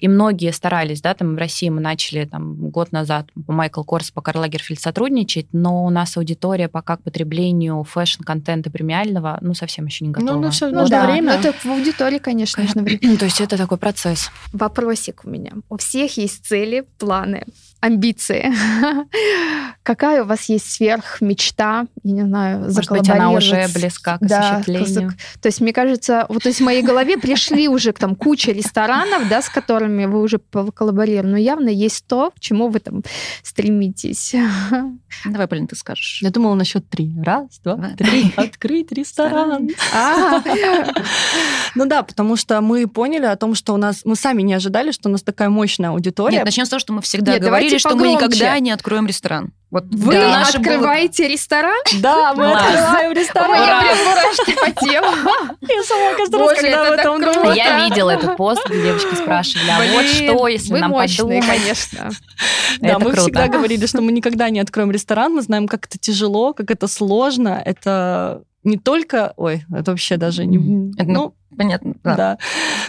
Speaker 1: И многие старались, да, там в России мы начали там год назад по Michael Kors, по Karl Lagerfeld сотрудничать, но у нас аудитория пока к потреблению fashion-контента премиального, ну, совсем еще не готова.
Speaker 4: Ну, ну,
Speaker 3: Ну
Speaker 4: нужно
Speaker 3: да,
Speaker 4: время.
Speaker 3: это в аудитории, конечно, нужно время.
Speaker 1: То есть это такой процесс.
Speaker 3: Вопросик у меня. У всех есть цели, планы, it. Амбиции. Какая у вас есть сверхмечта, я не знаю,
Speaker 1: Может быть, она уже близка к
Speaker 3: Да,
Speaker 1: осуществлению.
Speaker 3: к- То есть, мне кажется, вот в моей голове пришли уже к там куча ресторанов, да, с которыми вы уже коллаборировали, но явно есть то, к чему вы там стремитесь.
Speaker 5: Давай, Полин, ты скажешь.
Speaker 4: Я думала насчет три. Раз, два, три. Открыть ресторан.
Speaker 3: А,
Speaker 4: Ну да, потому что мы поняли о том, что у нас... Мы сами не ожидали, что у нас такая мощная аудитория.
Speaker 5: Нет, начнем с того, что мы всегда
Speaker 3: Нет, давайте
Speaker 5: что мы никогда не откроем ресторан. Вот
Speaker 3: Вы
Speaker 5: это наше было-
Speaker 3: открываете ресторан?
Speaker 4: Да, мы
Speaker 1: Класс.
Speaker 4: открываем
Speaker 3: У меня
Speaker 4: ресторан.
Speaker 3: прям мурашки по телу.
Speaker 4: Я сама каждый раз, когда
Speaker 3: это
Speaker 4: об этом думаю.
Speaker 1: Я видела этот пост, где девочки спрашивали, а вот что, если нам
Speaker 3: мощные,
Speaker 1: подумать?
Speaker 3: конечно.
Speaker 4: Да, мы всегда говорили, что мы никогда не откроем ресторан, мы знаем, как это тяжело, как это сложно, это не только... Ой, это вообще даже не...
Speaker 5: Это, ну, Понятно.
Speaker 4: Да.
Speaker 5: да.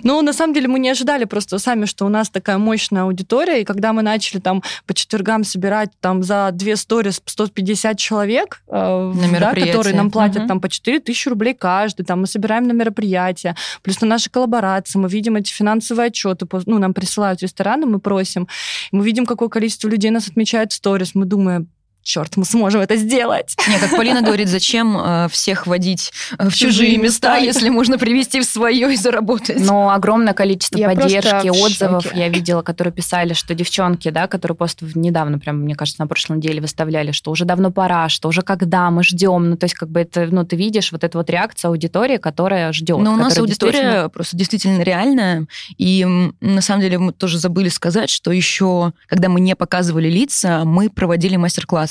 Speaker 4: Ну, на самом деле, мы не ожидали просто сами, что у нас такая мощная аудитория, и когда мы начали там по четвергам собирать там за две сторис 150 человек, э,
Speaker 5: На
Speaker 4: да, которые нам платят
Speaker 1: Мгм.
Speaker 4: там по 4 тысячи рублей каждый, там мы собираем на мероприятия, плюс на наши коллаборации, мы видим эти финансовые отчеты, ну, нам присылают рестораны, мы просим, мы видим, какое количество людей нас отмечает в сторис, мы думаем, черт, мы сможем это сделать.
Speaker 5: Не, как Полина говорит, зачем э, всех водить э, в чужие места, если можно привести в свое и заработать?
Speaker 1: Но огромное количество
Speaker 3: Я
Speaker 1: поддержки, отзывов я видела, которые писали, что девчонки, да, которые просто недавно, прям, мне кажется, на прошлой неделе выставляли, что уже давно пора, что уже когда, мы ждем. Ну, то есть, как бы это, ну, ты видишь вот эту вот реакцию аудитории, которая ждет.
Speaker 5: Но у нас аудитория
Speaker 1: действительно-
Speaker 5: просто действительно реальная. И на самом деле мы тоже забыли сказать, что еще, когда мы не показывали лица, мы проводили мастер-классы.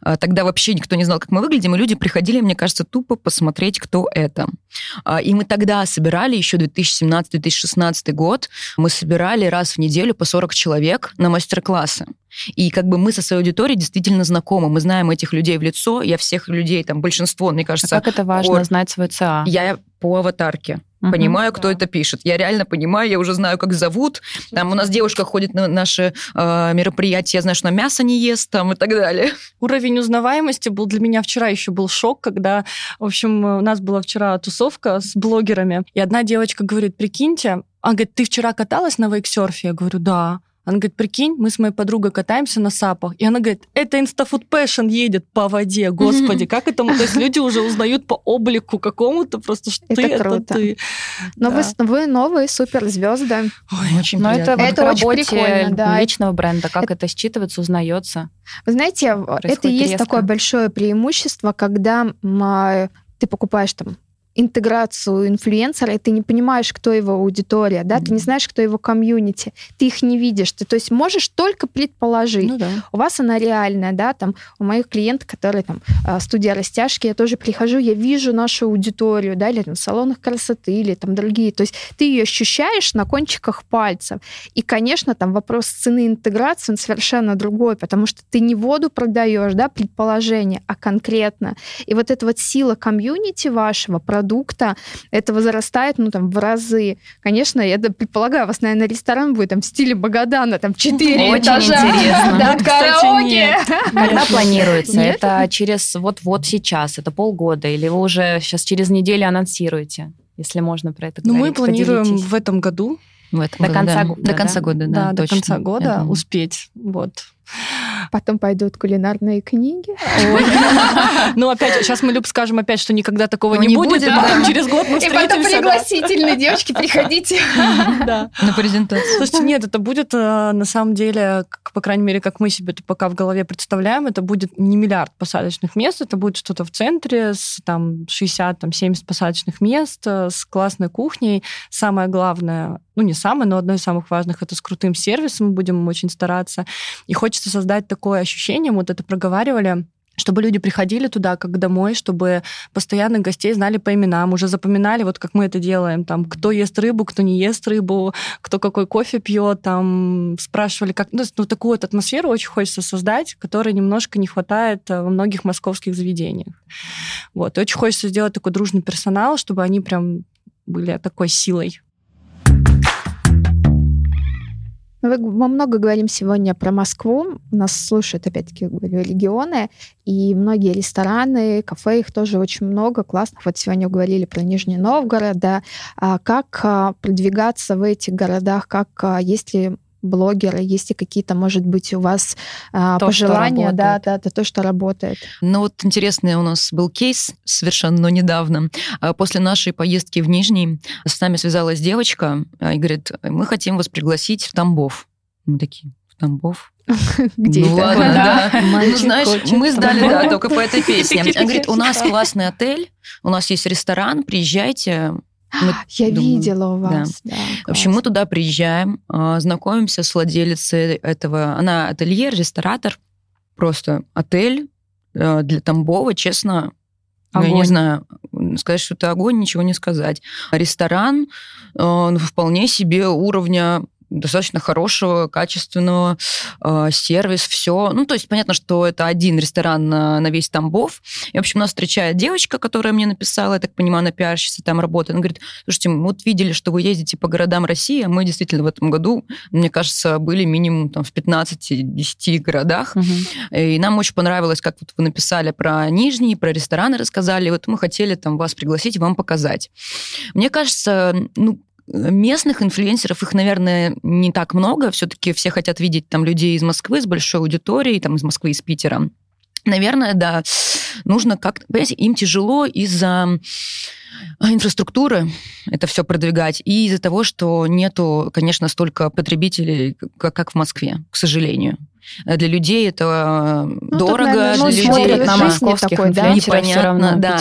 Speaker 5: А, Тогда вообще никто не знал, как мы выглядим, и люди приходили, мне кажется, тупо посмотреть, кто это. А, И мы тогда собирали, еще 2017-2016 год, мы собирали раз в неделю по 40 человек на мастер-классы. И как бы мы со своей аудиторией действительно знакомы, мы знаем этих людей в лицо, я всех людей, там большинство, мне
Speaker 1: А
Speaker 5: кажется,
Speaker 1: как это важно
Speaker 5: Ор-
Speaker 1: знать свой ЦА?
Speaker 5: я по аватарке
Speaker 1: Мгм.
Speaker 5: понимаю, кто это пишет. Я реально понимаю, я уже знаю, как зовут. Там у нас девушка ходит на наши э, мероприятия, я знаю, что она мясо не ест там и так далее.
Speaker 4: Уровень узнаваемости был для меня вчера еще был шок, когда, в общем, у нас была вчера тусовка с блогерами, и одна девочка говорит, прикиньте, она говорит, ты вчера каталась на вейксерфе? Я говорю, да. Она говорит, прикинь, мы с моей подругой катаемся на сапах. И она говорит, это Instafood Passion едет по воде. Господи, как это? То есть люди уже узнают по облику какому-то просто, что
Speaker 3: Это
Speaker 4: ты, это
Speaker 3: круто.
Speaker 4: ты.
Speaker 3: Но
Speaker 4: Да.
Speaker 3: вы, вы новые суперзвезды.
Speaker 4: Ой,
Speaker 5: Очень
Speaker 1: Но это,
Speaker 5: приятно.
Speaker 1: вот
Speaker 3: Это
Speaker 1: к
Speaker 3: очень прикольно, да.
Speaker 1: личного бренда, как это считывается, узнается.
Speaker 3: Вы знаете, это и
Speaker 1: Происходит
Speaker 3: есть
Speaker 1: резко.
Speaker 3: такое большое преимущество, когда а, ты покупаешь там интеграцию инфлюенсера, и ты не понимаешь, кто его аудитория, да, ты не знаешь, кто его комьюнити, ты их не видишь, ты, то есть можешь только предположить.
Speaker 4: Ну да.
Speaker 3: У вас она реальная, да, там у моих клиентов, которые там а, студия растяжки, я тоже прихожу, я вижу нашу аудиторию, да, или там в салонах красоты, или там другие, то есть ты ее ощущаешь на кончиках пальцев. И, конечно, там вопрос цены интеграции он совершенно другой, потому что ты не воду продаешь, да, предположение, а конкретно. И вот эта вот сила комьюнити вашего продукта, это возрастает, ну, там, в разы. Конечно, я предполагаю, у вас, наверное, ресторан будет там в стиле Богдана, там, четыре
Speaker 1: Очень
Speaker 3: этажа.
Speaker 1: интересно.
Speaker 3: Да, караоке.
Speaker 1: Когда планируется? Это через вот-вот сейчас, это полгода, или вы уже сейчас через неделю анонсируете, если можно про это
Speaker 4: Ну, мы
Speaker 1: говорить?
Speaker 4: планируем
Speaker 1: Поделитесь.
Speaker 4: в этом году,
Speaker 5: В этом
Speaker 1: До
Speaker 5: году,
Speaker 1: конца
Speaker 5: да.
Speaker 1: года,
Speaker 5: До конца года, да,
Speaker 4: да, до
Speaker 5: точно.
Speaker 4: конца года успеть. Вот.
Speaker 3: Потом пойдут кулинарные книги.
Speaker 4: Ну, опять, сейчас мы, Люб, скажем опять, что никогда такого
Speaker 5: Ну,
Speaker 4: не, будет, и потом через год мы
Speaker 3: И потом
Speaker 4: встретимся.
Speaker 3: пригласительные девочки, приходите.
Speaker 4: Да.
Speaker 5: На презентации.
Speaker 4: Слушайте, нет, это будет э, на самом деле, по крайней мере, как мы себе это пока в голове представляем, это будет не миллиард посадочных мест, это будет что-то в центре с там 60-70 посадочных мест, э, с классной кухней. Самое главное, ну не самое, но одно из самых важных, это с крутым сервисом, будем очень стараться. И хочется создать такое ощущение, мы вот это проговаривали, чтобы люди приходили туда как домой, чтобы постоянных гостей знали по именам, уже запоминали, вот как мы это делаем, там, кто ест рыбу, кто не ест рыбу, кто какой кофе пьет, там, спрашивали, как... Ну, ну такую вот атмосферу очень хочется создать, которой немножко не хватает э, во многих московских заведениях. Вот, и очень хочется сделать такой дружный персонал, чтобы они прям были такой силой.
Speaker 3: Мы много говорим сегодня про Москву. Нас слушают, опять-таки, говорю, регионы. И многие рестораны, кафе, их тоже очень много классных. Вот сегодня говорили про Нижний Новгород. Да. А как а, продвигаться в этих городах? Как, а, есть ли блогеры, есть ли какие-то, может быть, у вас то, пожелания, да, да, да, то, что работает.
Speaker 5: Ну вот интересный у нас был кейс совершенно недавно. После нашей поездки в Нижний с нами связалась девочка и говорит, мы хотим вас пригласить в Тамбов. Мы такие, в Тамбов?
Speaker 3: Где
Speaker 5: ну, это? ладно, да. да. Ну, знаешь, мы сдали, да, только по этой песне. Она говорит, у нас классный отель, у нас есть ресторан, приезжайте,
Speaker 3: мы Я думаем, видела у вас. Да. Да,
Speaker 5: в общем, мы туда приезжаем, а, знакомимся с владелицей этого. Она ательер, ресторатор, просто отель а, для Тамбова, честно. Огонь. Я не знаю, сказать, что это огонь, ничего не сказать. Ресторан а, ну, вполне себе уровня достаточно хорошего, качественного э, сервис, все. Ну, то есть понятно, что это один ресторан на, на весь Тамбов. И, в общем, нас встречает девочка, которая мне написала, я так понимаю, она пиарщица там работает. Она говорит, слушайте, мы вот видели, что вы ездите по городам России, а мы действительно в этом году, мне кажется, были минимум там в 15-10 городах. Угу. И нам очень понравилось, как вот вы написали про Нижний, про рестораны рассказали. И вот мы хотели там вас пригласить, вам показать. Мне кажется, ну, местных инфлюенсеров, их, наверное, не так много. Все-таки все хотят видеть там людей из Москвы с большой аудиторией, там из Москвы, из Питера. Наверное, да, нужно как-то... Понимаете, им тяжело из-за инфраструктуры это все продвигать, и из-за того, что нету, конечно, столько потребителей, как в Москве, к сожалению. Для людей это ну, дорого, тут, наверное, для ну, людей
Speaker 1: на московских такой, да?
Speaker 5: непонятно, да.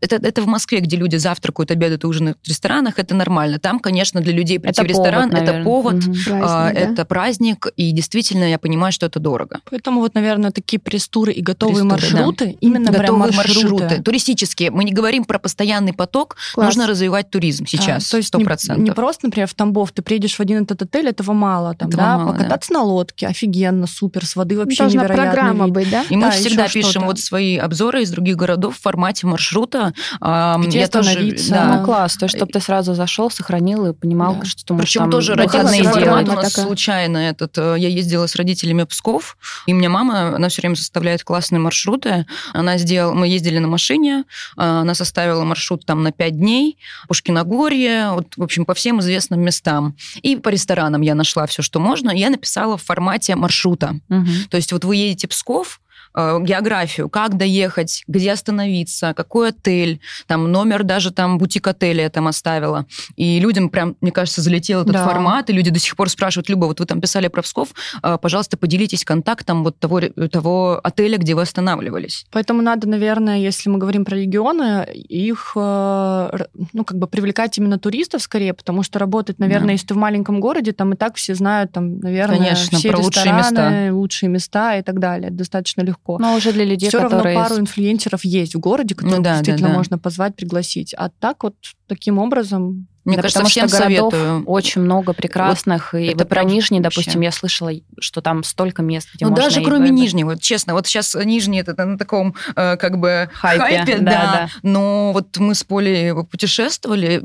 Speaker 5: Это, это в Москве, где люди завтракают, обедают и ужинают в ресторанах, это нормально. Там, конечно, для людей прийти это в ресторан повод, это повод, угу. праздник, а, да? это праздник, и действительно я понимаю, что это дорого.
Speaker 4: Поэтому вот, наверное, такие пресс-туры и готовые пресс маршруты, да. именно готовые маршруты. маршруты,
Speaker 5: туристические. Мы не говорим про постоянный поток, Класс. нужно развивать туризм а, сейчас. А, то есть 100%.
Speaker 4: Не, не просто, например, в Тамбов ты приедешь в один этот отель, этого мало, там, этого да, мало, покататься да. на лодке, офигенно, супер, с воды вообще Должна невероятно.
Speaker 3: программа вид. быть, да?
Speaker 5: И мы да, всегда пишем вот свои обзоры из других городов в формате маршрута.
Speaker 1: Где я остановиться. Тоже, да. Ну, класс. То есть, чтобы ты сразу зашел, сохранил и понимал, да. что ты
Speaker 5: Причем тоже родился формат у нас такая. случайно. Этот, э, я ездила с родителями в Псков, и у меня мама, она все время составляет классные маршруты. Она сделала, мы ездили на машине, э, она составила маршрут там на 5 дней, Пушкиногорье, вот, в общем, по всем известным местам. И по ресторанам я нашла все, что можно. Я написала в формате маршрута. Угу. То есть вот вы едете в Псков, Э, географию, как доехать, где остановиться, какой отель, там номер даже там бутик-отеля я там оставила. И людям прям, мне кажется, залетел этот да. формат, и люди до сих пор спрашивают, Люба, вот вы там писали про Псков, э, пожалуйста, поделитесь контактом вот того, того отеля, где вы останавливались.
Speaker 4: Поэтому надо, наверное, если мы говорим про регионы, их, э, ну, как бы привлекать именно туристов скорее, потому что работать, наверное, да. если ты в маленьком городе, там и так все знают, там, наверное,
Speaker 5: Конечно,
Speaker 4: все
Speaker 5: про
Speaker 4: лучшие
Speaker 5: места.
Speaker 4: лучшие места и так далее. достаточно легко легко.
Speaker 1: Но уже для людей,
Speaker 4: Все
Speaker 1: которые...
Speaker 4: равно пару инфлюенсеров есть в городе, которых ну, да, действительно да, да. можно позвать, пригласить. А так вот таким образом
Speaker 5: мне да, кажется, потому всем что городов советую.
Speaker 1: очень много прекрасных. Вот и это вот про Нижний, вообще. допустим, я слышала, что там столько мест, где
Speaker 5: ну,
Speaker 1: можно...
Speaker 5: даже кроме Нижнего, честно, вот сейчас Нижний это на таком э, как бы хайпе, хайпе да, да. да. Но вот мы с Полей путешествовали,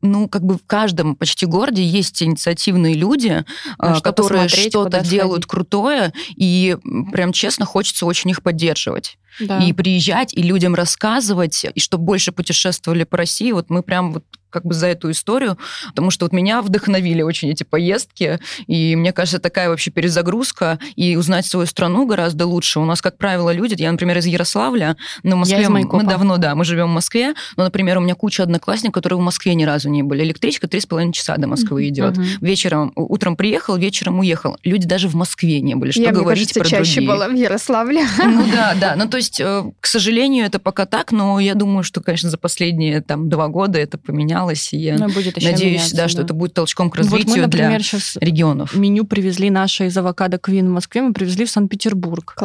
Speaker 5: ну, как бы в каждом почти городе есть инициативные люди, э, что которые что-то делают сходить. крутое, и прям честно хочется очень их поддерживать. Да. И приезжать, и людям рассказывать, и чтобы больше путешествовали по России. Вот мы прям вот как бы за эту историю, потому что вот меня вдохновили очень эти поездки, и мне кажется, такая вообще перезагрузка, и узнать свою страну гораздо лучше. У нас, как правило, люди, я, например, из Ярославля, но в Москве мы давно, да, мы живем в Москве, но, например, у меня куча одноклассников, которые в Москве ни разу не были. Электричка три с половиной часа до Москвы идет. Mm-hmm. Вечером, утром приехал, вечером уехал. Люди даже в Москве не были. Что я, говорить
Speaker 3: мне кажется,
Speaker 5: про
Speaker 3: чаще
Speaker 5: другие.
Speaker 3: была в Ярославле.
Speaker 5: Ну да, да. Ну то есть, э, к сожалению, это пока так, но я думаю, что, конечно, за последние там два года это поменялось менялось, и я
Speaker 1: будет еще
Speaker 5: надеюсь,
Speaker 1: меняться,
Speaker 5: да, что это будет толчком к развитию
Speaker 4: Вот мы, например,
Speaker 5: для
Speaker 4: сейчас
Speaker 5: регионов.
Speaker 4: меню привезли наше из авокадо Квин в Москве, мы привезли в Санкт-Петербург.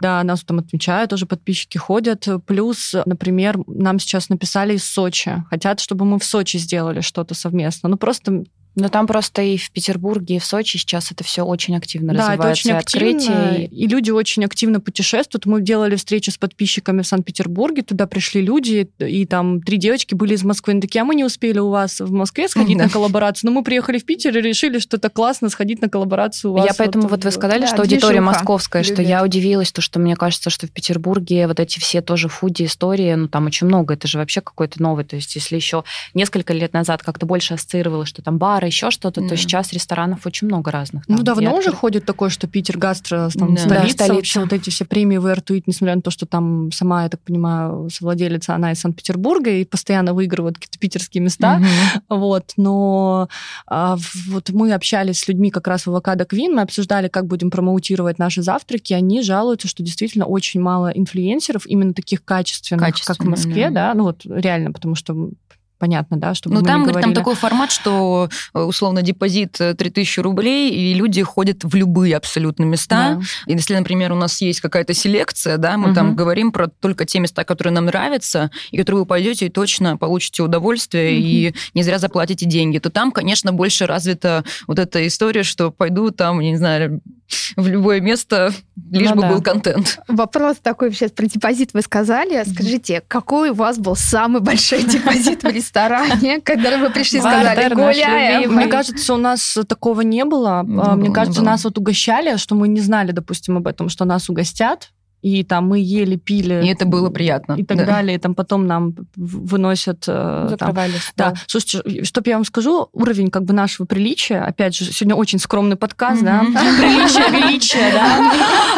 Speaker 4: Да, нас там отмечают, тоже подписчики ходят. Плюс, например, нам сейчас написали из Сочи. Хотят, чтобы мы в Сочи сделали что-то совместно. Ну, просто
Speaker 1: Но там просто и в Петербурге, и в Сочи сейчас это все очень активно
Speaker 4: Да, это
Speaker 1: развивается.
Speaker 4: очень
Speaker 1: и
Speaker 4: активно,
Speaker 1: открытие.
Speaker 4: и люди очень активно путешествуют. Мы делали встречи с подписчиками в Санкт-Петербурге, туда пришли люди, и там три девочки были из Москвы. Они такие, а мы не успели у вас в Москве сходить
Speaker 5: Да.
Speaker 4: на коллаборацию, но мы приехали в Питер и решили, что это классно сходить на коллаборацию у вас.
Speaker 1: Я поэтому вот, вы сказали,
Speaker 3: Да,
Speaker 1: что аудитория московская, что
Speaker 3: любят.
Speaker 1: я удивилась, то, что мне кажется, что в Петербурге вот эти все тоже фуди-истории, ну там очень много, это же вообще какой-то новый. То есть если еще несколько лет назад как-то больше ассоциировалось, что там бары, еще что-то,
Speaker 5: Да.
Speaker 1: то сейчас ресторанов очень много разных.
Speaker 4: Ну,
Speaker 1: там,
Speaker 4: давно
Speaker 1: и
Speaker 4: уже
Speaker 1: откры-
Speaker 4: ходит такое, что Питер гастро, там,
Speaker 5: Да.
Speaker 4: столица,
Speaker 1: Да, столица.
Speaker 4: вот эти все премии выртует, несмотря на то, что там сама, я так понимаю, совладелица, она из Санкт-Петербурга и постоянно выигрывает какие-то питерские места.
Speaker 5: Мгм.
Speaker 4: Вот, но а, в- вот мы общались с людьми как раз в Авокадо Квин, мы обсуждали, как будем промоутировать наши завтраки, они жалуются, что действительно очень мало инфлюенсеров, именно таких качественных, как в
Speaker 5: Качественных,
Speaker 4: Москве,
Speaker 5: да.
Speaker 4: да, ну вот реально, потому что понятно, да, чтобы
Speaker 5: Ну,
Speaker 4: мы
Speaker 5: там,
Speaker 4: не
Speaker 5: говорит, там такой формат, что э, условно депозит э, 3000 рублей, и люди ходят в любые абсолютно места.
Speaker 4: Да.
Speaker 5: И если, например, у нас есть какая-то селекция, да, мы там
Speaker 1: Мгм.
Speaker 5: говорим про только те места, которые нам нравятся, и которые вы пойдете и точно получите удовольствие, и не зря заплатите деньги, то там, конечно, больше развита вот эта история, что пойду там, не знаю, в любое место, лишь
Speaker 1: Ну
Speaker 5: бы
Speaker 1: да.
Speaker 5: был контент.
Speaker 3: Вопрос такой сейчас про депозит вы сказали. Скажите, какой у вас был самый большой депозит в ресторане, когда вы пришли и сказали, гуляем?
Speaker 4: Мне кажется, у нас такого не было. А, Мне
Speaker 5: было,
Speaker 4: кажется, нас вот угощали, что мы не знали, допустим, об этом, что нас угостят. И там мы ели, пили.
Speaker 5: И это было приятно.
Speaker 4: И так
Speaker 5: да.
Speaker 4: далее. И там потом нам выносят... э, там,
Speaker 1: Закрывались.
Speaker 4: Да, слушайте, что я вам скажу, уровень как бы нашего приличия, опять же, сегодня очень скромный подкаст, да, приличие, величие, да.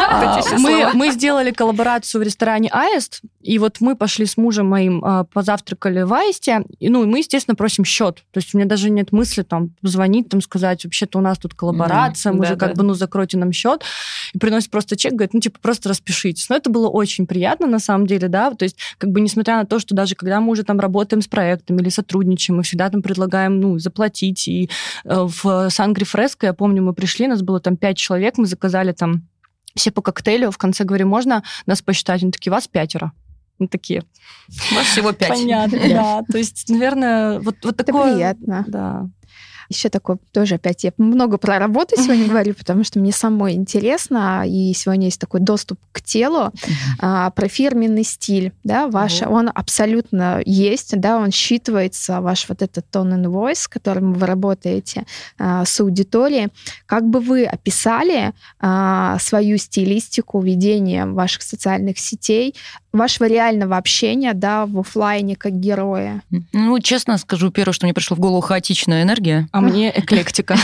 Speaker 4: А, Мы, сделали коллаборацию в ресторане Аист, и вот мы пошли с мужем моим а, позавтракали в Аисте, и, ну, и мы, естественно, просим счет. То есть у меня даже нет мысли там звонить, там сказать, вообще-то у нас тут коллаборация, мы
Speaker 1: Да,
Speaker 4: же
Speaker 1: да.
Speaker 4: как бы, ну, закройте нам счет. И приносит просто чек, говорит, ну, типа, просто распишитесь. Но это было очень приятно, на самом деле, да, то есть, как бы, несмотря на то, что даже когда мы уже там работаем с проектом или сотрудничаем, мы всегда там предлагаем, ну, заплатить. И э, в Сангри Фреско, я помню, мы пришли, нас было там пять человек, мы заказали там все по коктейлю, в конце говорим, можно нас посчитать? Они такие, вас пятеро. Мы такие,
Speaker 5: У вас всего пять.
Speaker 4: понятно, да. То есть, наверное, вот, вот
Speaker 3: Это
Speaker 4: такое...
Speaker 3: приятно.
Speaker 4: Да.
Speaker 3: Еще такое тоже опять я много про работу сегодня говорю, потому что мне самой интересно, и сегодня есть такой доступ к телу, а, про фирменный стиль, да, ваш, он абсолютно есть, да, он считывается, ваш вот этот tone and voice, которым вы работаете а, с аудиторией. Как бы вы описали а, свою стилистику ведения ваших социальных сетей, вашего реального общения, да, в оффлайне как героя?
Speaker 5: Ну, честно скажу, первое, что мне пришло в голову, хаотичная энергия.
Speaker 4: А мне эклектика.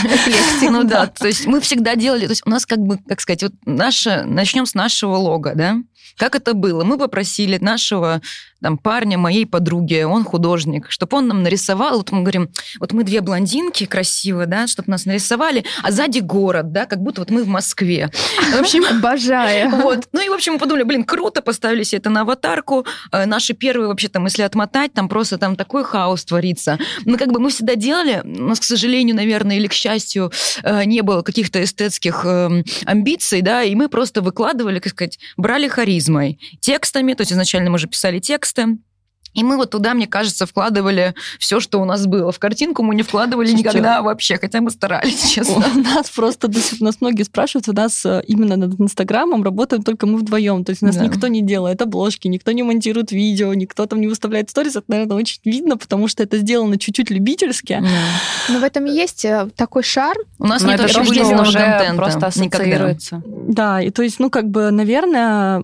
Speaker 5: Ну да, то есть мы всегда делали, то есть у нас как бы, как сказать, вот наше, начнем с нашего лога, да? Как это было? Мы попросили нашего там, парня, моей подруги, он художник, чтобы он нам нарисовал, вот мы говорим, вот мы две блондинки красивые, да, чтобы нас нарисовали, а сзади город, да, как будто вот мы в Москве. В общем,
Speaker 3: Обожаю.
Speaker 5: вот. Ну и, в общем, мы подумали, блин, круто, поставили себе это на аватарку. Э, Наши первые, вообще, там, если отмотать, там просто там такой хаос творится. Ну, как бы мы всегда делали, у нас, к сожалению, наверное, или к счастью, э, не было каких-то эстетских эм, амбиций, да, и мы просто выкладывали, как сказать, брали харизмой, текстами, то есть изначально мы же писали тексты, и мы вот туда, мне кажется, вкладывали все, что у нас было. В картинку мы не вкладывали
Speaker 4: Слушайте,
Speaker 5: никогда вообще, хотя мы старались, честно.
Speaker 4: У нас просто до сих нас многие спрашивают, у нас э, именно над Инстаграмом работаем только мы вдвоем. То есть у нас
Speaker 5: Да.
Speaker 4: никто не делает обложки, никто не монтирует видео, никто там не выставляет сторис. Это, наверное, очень видно, потому что это сделано чуть-чуть любительски.
Speaker 3: Но в этом и есть э, такой шарм.
Speaker 5: У нас нет
Speaker 1: то, уже
Speaker 5: контента.
Speaker 1: просто
Speaker 5: Никогда.
Speaker 1: ассоциируется.
Speaker 4: Да, и то есть, ну, как бы, наверное,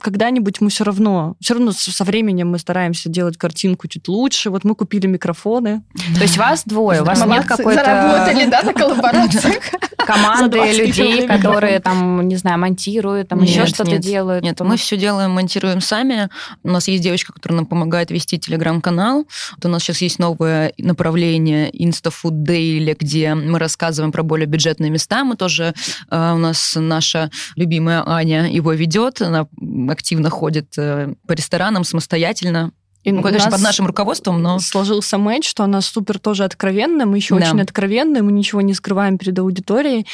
Speaker 4: когда-нибудь мы все равно, все равно со временем мы стараемся делать картинку чуть лучше. Вот мы купили микрофоны.
Speaker 1: То есть вас двое, у вас нет какой-то
Speaker 3: Заработали, да, на коллаборациях.
Speaker 1: Команды
Speaker 4: 20
Speaker 1: людей, которые там, не знаю, монтируют, там еще что-то делают.
Speaker 5: Нет, мы все делаем, монтируем сами. У нас есть девочка, которая нам помогает вести телеграм-канал. Вот у нас сейчас есть новое направление InstaFood Daily, где мы рассказываем про более бюджетные места. Мы тоже, э, у нас наша любимая Аня его ведет, она активно ходит э, по ресторанам самостоятельно. И ну, конечно, под нашим руководством, но...
Speaker 4: Сложился матч, что она супер тоже откровенная, мы еще да. очень откровенные, мы ничего не скрываем перед аудиторией.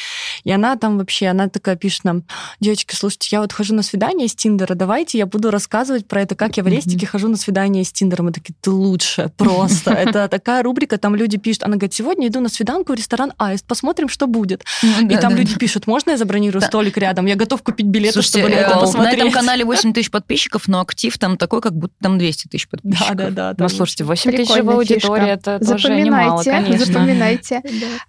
Speaker 4: И она там вообще, она такая пишет нам, девочки, слушайте, я вот хожу на свидание с Тиндера, давайте я буду рассказывать про это, как я в рестике mm-hmm. хожу на свидание с Тиндером. Мы такие, ты лучше, просто. Это такая рубрика, там люди пишут, она говорит, сегодня иду на свиданку в ресторан Аист, посмотрим, что будет. Ну И там люди пишут, можно я забронирую столик рядом? Я готов купить билеты, чтобы на это посмотреть.
Speaker 5: На этом канале 8 тысяч подписчиков, но актив там такой, как будто там 200 тысяч подписчиков.
Speaker 1: Да, да, да. Ну, слушайте, 8 тысяч аудитории, это тоже немало, конечно.
Speaker 3: Запоминайте.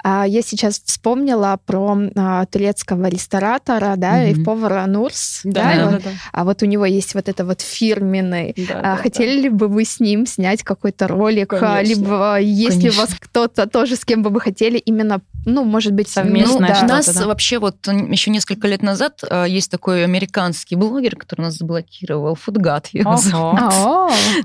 Speaker 3: А, я сейчас вспомнила про а, турецкого ресторатора, да, и повара Нурс. Да, А вот у него есть вот это вот фирменный. А, хотели ли бы вы с ним снять какой-то ролик? Либо если у вас кто-то тоже, с кем бы вы хотели именно ну, может быть,
Speaker 5: совместно. Ну, да. У нас да. вообще вот еще несколько лет назад есть такой американский блогер, который нас заблокировал, Фудгат его зовут.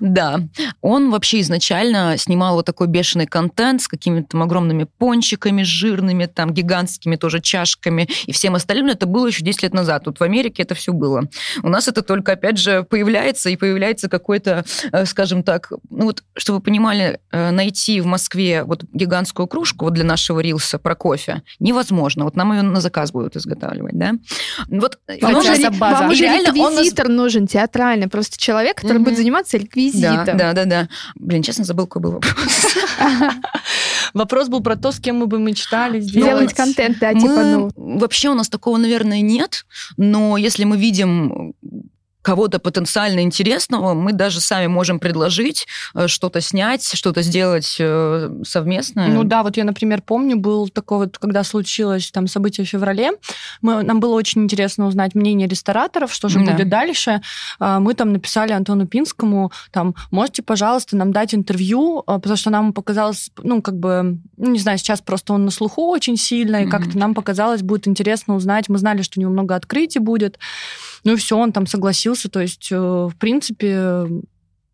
Speaker 5: Да. Он вообще изначально снимал вот такой бешеный контент с какими-то там огромными пончиками жирными, там гигантскими тоже чашками и всем остальным. Это было еще 10 лет назад. Тут в Америке это все было. У нас это только, опять же, появляется, и появляется какой-то, э, скажем так, ну вот, чтобы вы понимали, э, найти в Москве вот гигантскую кружку вот для нашего рилса про кофе невозможно. Вот нам ее на заказ будут изготавливать, да?
Speaker 3: Вот вам же, база. вам же реквизитор нас... нужен театральный, просто человек, который mm-hmm. будет заниматься реквизитом.
Speaker 5: Да, да, да, да. Блин, честно, забыл, какой был вопрос.
Speaker 4: Вопрос был про то, с кем мы бы мечтали
Speaker 3: сделать. Делать контент, да, типа, ну...
Speaker 5: Вообще у нас такого, наверное, нет, но если мы видим кого-то потенциально интересного, мы даже сами можем предложить э, что-то снять, что-то сделать э, совместно.
Speaker 4: Ну да, вот я, например, помню, был такой вот, когда случилось там событие в феврале, мы, нам было очень интересно узнать мнение рестораторов, что же да. будет дальше. А, мы там написали Антону Пинскому, там, можете, пожалуйста, нам дать интервью, а, потому что нам показалось, ну, как бы, ну, не знаю, сейчас просто он на слуху очень сильно, и mm-hmm. как-то нам показалось, будет интересно узнать, мы знали, что у него много открытий будет, ну и все, он там согласился. То есть, э, в принципе,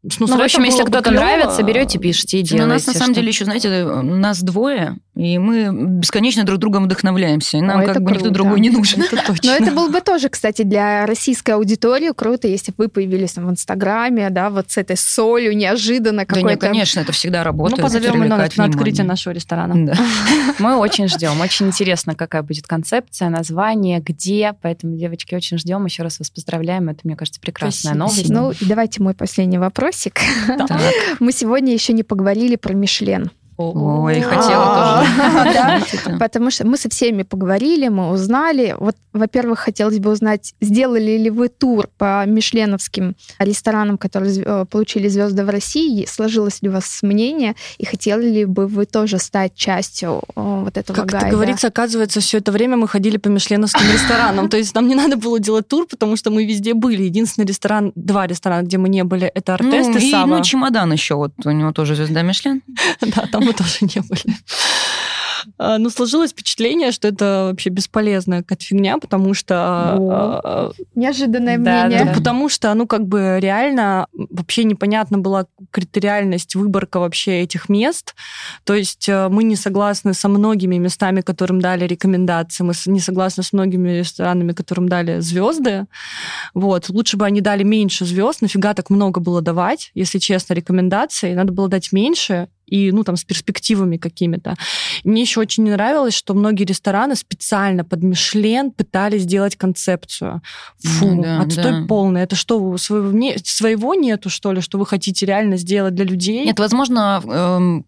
Speaker 1: ну, ну в общем, если кто-то нравится, берете, пишите и делаете.
Speaker 5: Но нас, на самом деле, еще, знаете, нас двое, и мы бесконечно друг другом вдохновляемся. И нам О, как бы круто. никто другой не нужен.
Speaker 3: Это точно. Но это было бы тоже, кстати, для российской аудитории круто, если бы вы появились там в Инстаграме, да, вот с этой солью неожиданно какой-то... Да нет,
Speaker 5: конечно, это всегда работает.
Speaker 4: Ну, позовем на, на открытие нашего ресторана.
Speaker 1: Да. Мы очень ждем. Очень интересно, какая будет концепция, название, где. Поэтому, девочки, очень ждем. Еще раз вас поздравляем. Это, мне кажется, прекрасная новость.
Speaker 3: Ну, и давайте мой последний вопрос вопросик. Мы сегодня еще не поговорили про Мишлен.
Speaker 5: Ой, хотела
Speaker 3: тоже. Потому что мы со всеми поговорили, мы узнали. Вот, во-первых, хотелось бы узнать, сделали ли вы тур по мишленовским ресторанам, которые э, получили звезды в России? Сложилось ли у вас мнение? И хотели ли бы вы тоже стать частью э, вот этого
Speaker 4: как? Как говорится, оказывается, все это время мы ходили по мишленовским ресторанам. То есть нам не надо было делать тур, потому что мы везде были. Единственный ресторан, два ресторана, где мы не были, это Артест и Сава.
Speaker 5: Ну, чемодан еще, вот у него тоже звезда Мишлен.
Speaker 4: Да, там мы тоже не были. А, ну, сложилось впечатление, что это вообще бесполезная какая-то фигня, потому что...
Speaker 3: О, а, неожиданное да, мнение.
Speaker 4: Да, потому что, ну, как бы реально вообще непонятна была критериальность, выборка вообще этих мест. То есть э, мы не согласны со многими местами, которым дали рекомендации, мы не согласны с многими ресторанами, которым дали звезды. Вот. Лучше бы они дали меньше звезд, нафига так много было давать, если честно, рекомендаций. Надо было дать меньше, и, ну, там, с перспективами какими-то. Мне еще очень не нравилось, что многие рестораны специально под Мишлен пытались сделать концепцию. Фу, да, отстой да. полный. Это что, своего, не, своего нету, что ли, что вы хотите реально сделать для людей?
Speaker 5: Нет, возможно, эм,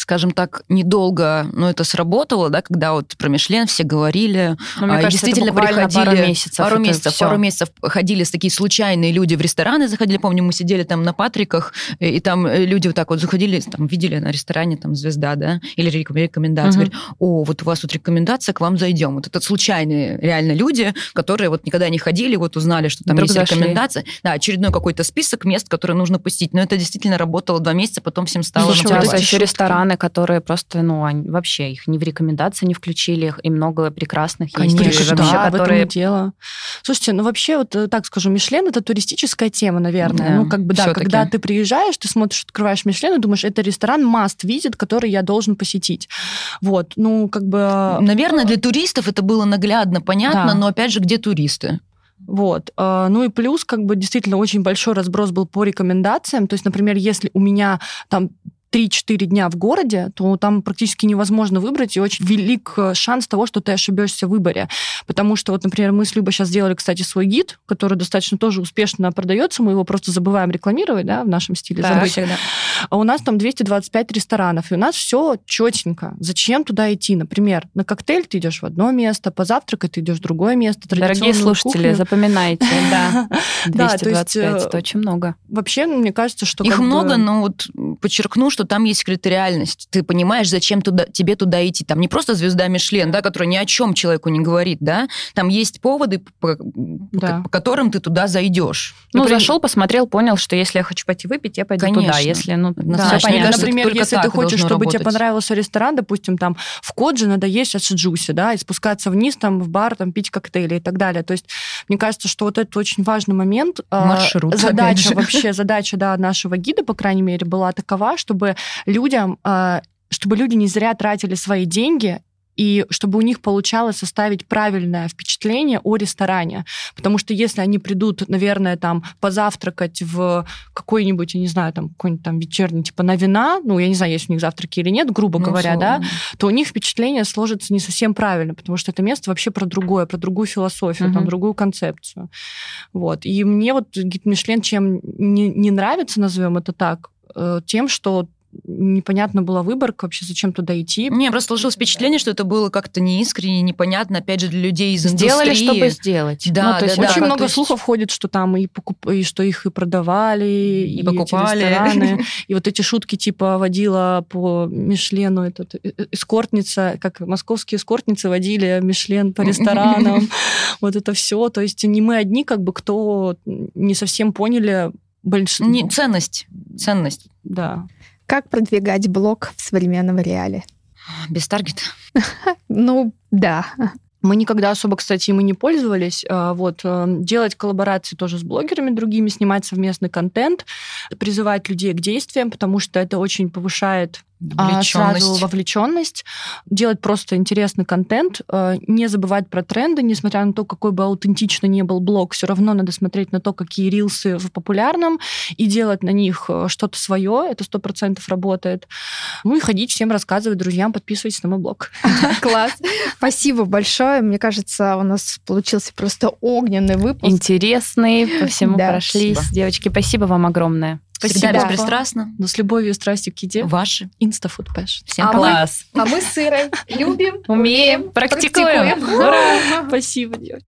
Speaker 5: скажем так, недолго, но это сработало, да, когда вот про Мишлен все говорили, ну, мне а, кажется, действительно приходили пару месяцев, пару месяцев, пару месяцев ходили такие случайные люди в рестораны, заходили, помню, мы сидели там на Патриках, и там э, люди вот так вот заходили, там видели на ресторане там звезда, да, или рекомендация, угу. говорят, о, вот у вас тут рекомендация, к вам зайдем. Вот это случайные реально люди, которые вот никогда не ходили, вот узнали, что там Вдруг есть зашли. рекомендация, да, очередной какой-то список мест, которые нужно посетить, но это действительно работало два месяца, потом всем стало.
Speaker 1: Слушай, вот еще рестораны рестораны, которые просто, ну, они, вообще их ни в рекомендации не включили, их, и много прекрасных
Speaker 4: Конечно,
Speaker 1: есть.
Speaker 4: Конечно, да, вообще, которые... дело. Слушайте, ну вообще, вот э, так скажу, Мишлен это туристическая тема, наверное. Да, ну, как бы, да, когда ты приезжаешь, ты смотришь, открываешь Мишлен и думаешь, это ресторан must visit, который я должен посетить. Вот, ну, как бы...
Speaker 5: Наверное, для туристов это было наглядно, понятно, да. но опять же, где туристы?
Speaker 4: Вот. А, ну и плюс, как бы, действительно, очень большой разброс был по рекомендациям. То есть, например, если у меня там 3-4 дня в городе, то там практически невозможно выбрать, и очень велик э, шанс того, что ты ошибешься в выборе. Потому что, вот, например, мы с Любой сейчас сделали, кстати, свой гид, который достаточно тоже успешно продается, мы его просто забываем рекламировать, да, в нашем стиле
Speaker 1: Да,
Speaker 4: забыть.
Speaker 1: всегда.
Speaker 4: А у нас там 225 ресторанов, и у нас все четенько. Зачем туда идти? Например, на коктейль ты идешь в одно место, позавтракать ты идешь в другое место.
Speaker 1: Дорогие слушатели,
Speaker 4: кухню.
Speaker 1: запоминайте, да.
Speaker 4: Да, то есть,
Speaker 1: 225,
Speaker 4: э,
Speaker 1: это очень много.
Speaker 4: Вообще, ну, мне кажется, что
Speaker 5: Их
Speaker 4: как бы-
Speaker 5: много, но вот подчеркну, что там есть критериальность. Ты понимаешь, зачем туда, тебе туда идти. Там не просто звезда Мишлен, да, которая ни о чем человеку не говорит, да. Там есть поводы, по, по-
Speaker 4: Да.
Speaker 5: по которым ты туда зайдешь.
Speaker 1: Ну,
Speaker 4: Например-
Speaker 1: зашел, посмотрел, понял, что если я хочу пойти выпить, я пойду
Speaker 5: Конечно.
Speaker 1: туда. Если, ну,
Speaker 5: Мне
Speaker 4: Или,
Speaker 1: понятно.
Speaker 4: например, если ты хочешь, чтобы тебе
Speaker 5: работать.
Speaker 4: понравился ресторан, допустим, там в Кодже надо есть от Шиджуси, да, и спускаться вниз там в бар, там пить коктейли и так далее. То есть мне кажется, что вот это очень важный момент. А,
Speaker 5: Маршрут,
Speaker 4: Задача вообще, задача, да, нашего гида, по крайней мере, была такова, чтобы людям, а, чтобы люди не зря тратили свои деньги и чтобы у них получалось составить правильное впечатление о ресторане. Потому что если они придут, наверное, там позавтракать в какой-нибудь, я не знаю, там какой-нибудь там вечерний, типа на вина, ну, я не знаю, есть у них завтраки или нет, грубо
Speaker 5: Ну,
Speaker 4: говоря, да, то у них впечатление сложится не совсем правильно, потому что это место вообще про другое, про другую философию, там,
Speaker 1: Мгм.
Speaker 4: другую концепцию. Вот. И мне вот гид Мишлен чем не, не нравится, назовем это так, э, тем, что непонятно была выборка вообще, зачем туда идти.
Speaker 5: Мне просто сложилось впечатление, что это было как-то неискренне, непонятно, опять же, для людей из
Speaker 1: Сделали,
Speaker 5: индустрии.
Speaker 1: чтобы сделать.
Speaker 5: Да,
Speaker 1: Ну, то есть
Speaker 5: да,
Speaker 4: Очень
Speaker 5: да,
Speaker 4: много
Speaker 5: то есть-
Speaker 4: слухов ходит, что там и, покуп... и что их и продавали, и, эти
Speaker 5: покупали.
Speaker 4: рестораны, и вот эти шутки типа водила по Мишлену этот э, э, эскортница, как московские эскортницы водили Мишлен по ресторанам, вот это все. То есть не мы одни, как бы, кто не совсем поняли большинство.
Speaker 5: Не, ценность. Ценность.
Speaker 4: Да.
Speaker 3: Как продвигать блог в современном реале?
Speaker 5: Без таргета.
Speaker 3: Ну, да.
Speaker 4: Мы никогда особо, кстати, им и не пользовались. А, Вот, э, делать коллаборации тоже с блогерами другими, снимать совместный контент, призывать людей к действиям, потому что это очень повышает а, сразу
Speaker 5: Вовлеченность.
Speaker 4: делать просто интересный контент, э, не забывать про тренды, несмотря на то, какой бы аутентично не был блог, все равно надо смотреть на то, какие рилсы в популярном, и делать на них э, что-то свое, это сто процентов работает. Ну и ходить всем рассказывать друзьям, подписывайтесь на мой блог.
Speaker 3: Класс. Спасибо большое. Мне кажется, у нас получился просто огненный выпуск.
Speaker 1: Интересные, по всему прошлись. Девочки, спасибо вам огромное.
Speaker 5: Всегда
Speaker 3: Спасибо.
Speaker 5: беспристрастно.
Speaker 4: Но с любовью и страстью к еде.
Speaker 5: Ваши.
Speaker 4: Инстафуд Passion.
Speaker 5: Всем
Speaker 3: А
Speaker 5: пока.
Speaker 3: мы-
Speaker 1: Класс.
Speaker 3: А мы с Ирой любим,
Speaker 1: Умеем, практикуем.
Speaker 3: практикуем.
Speaker 1: Ура!
Speaker 4: Спасибо, девочки.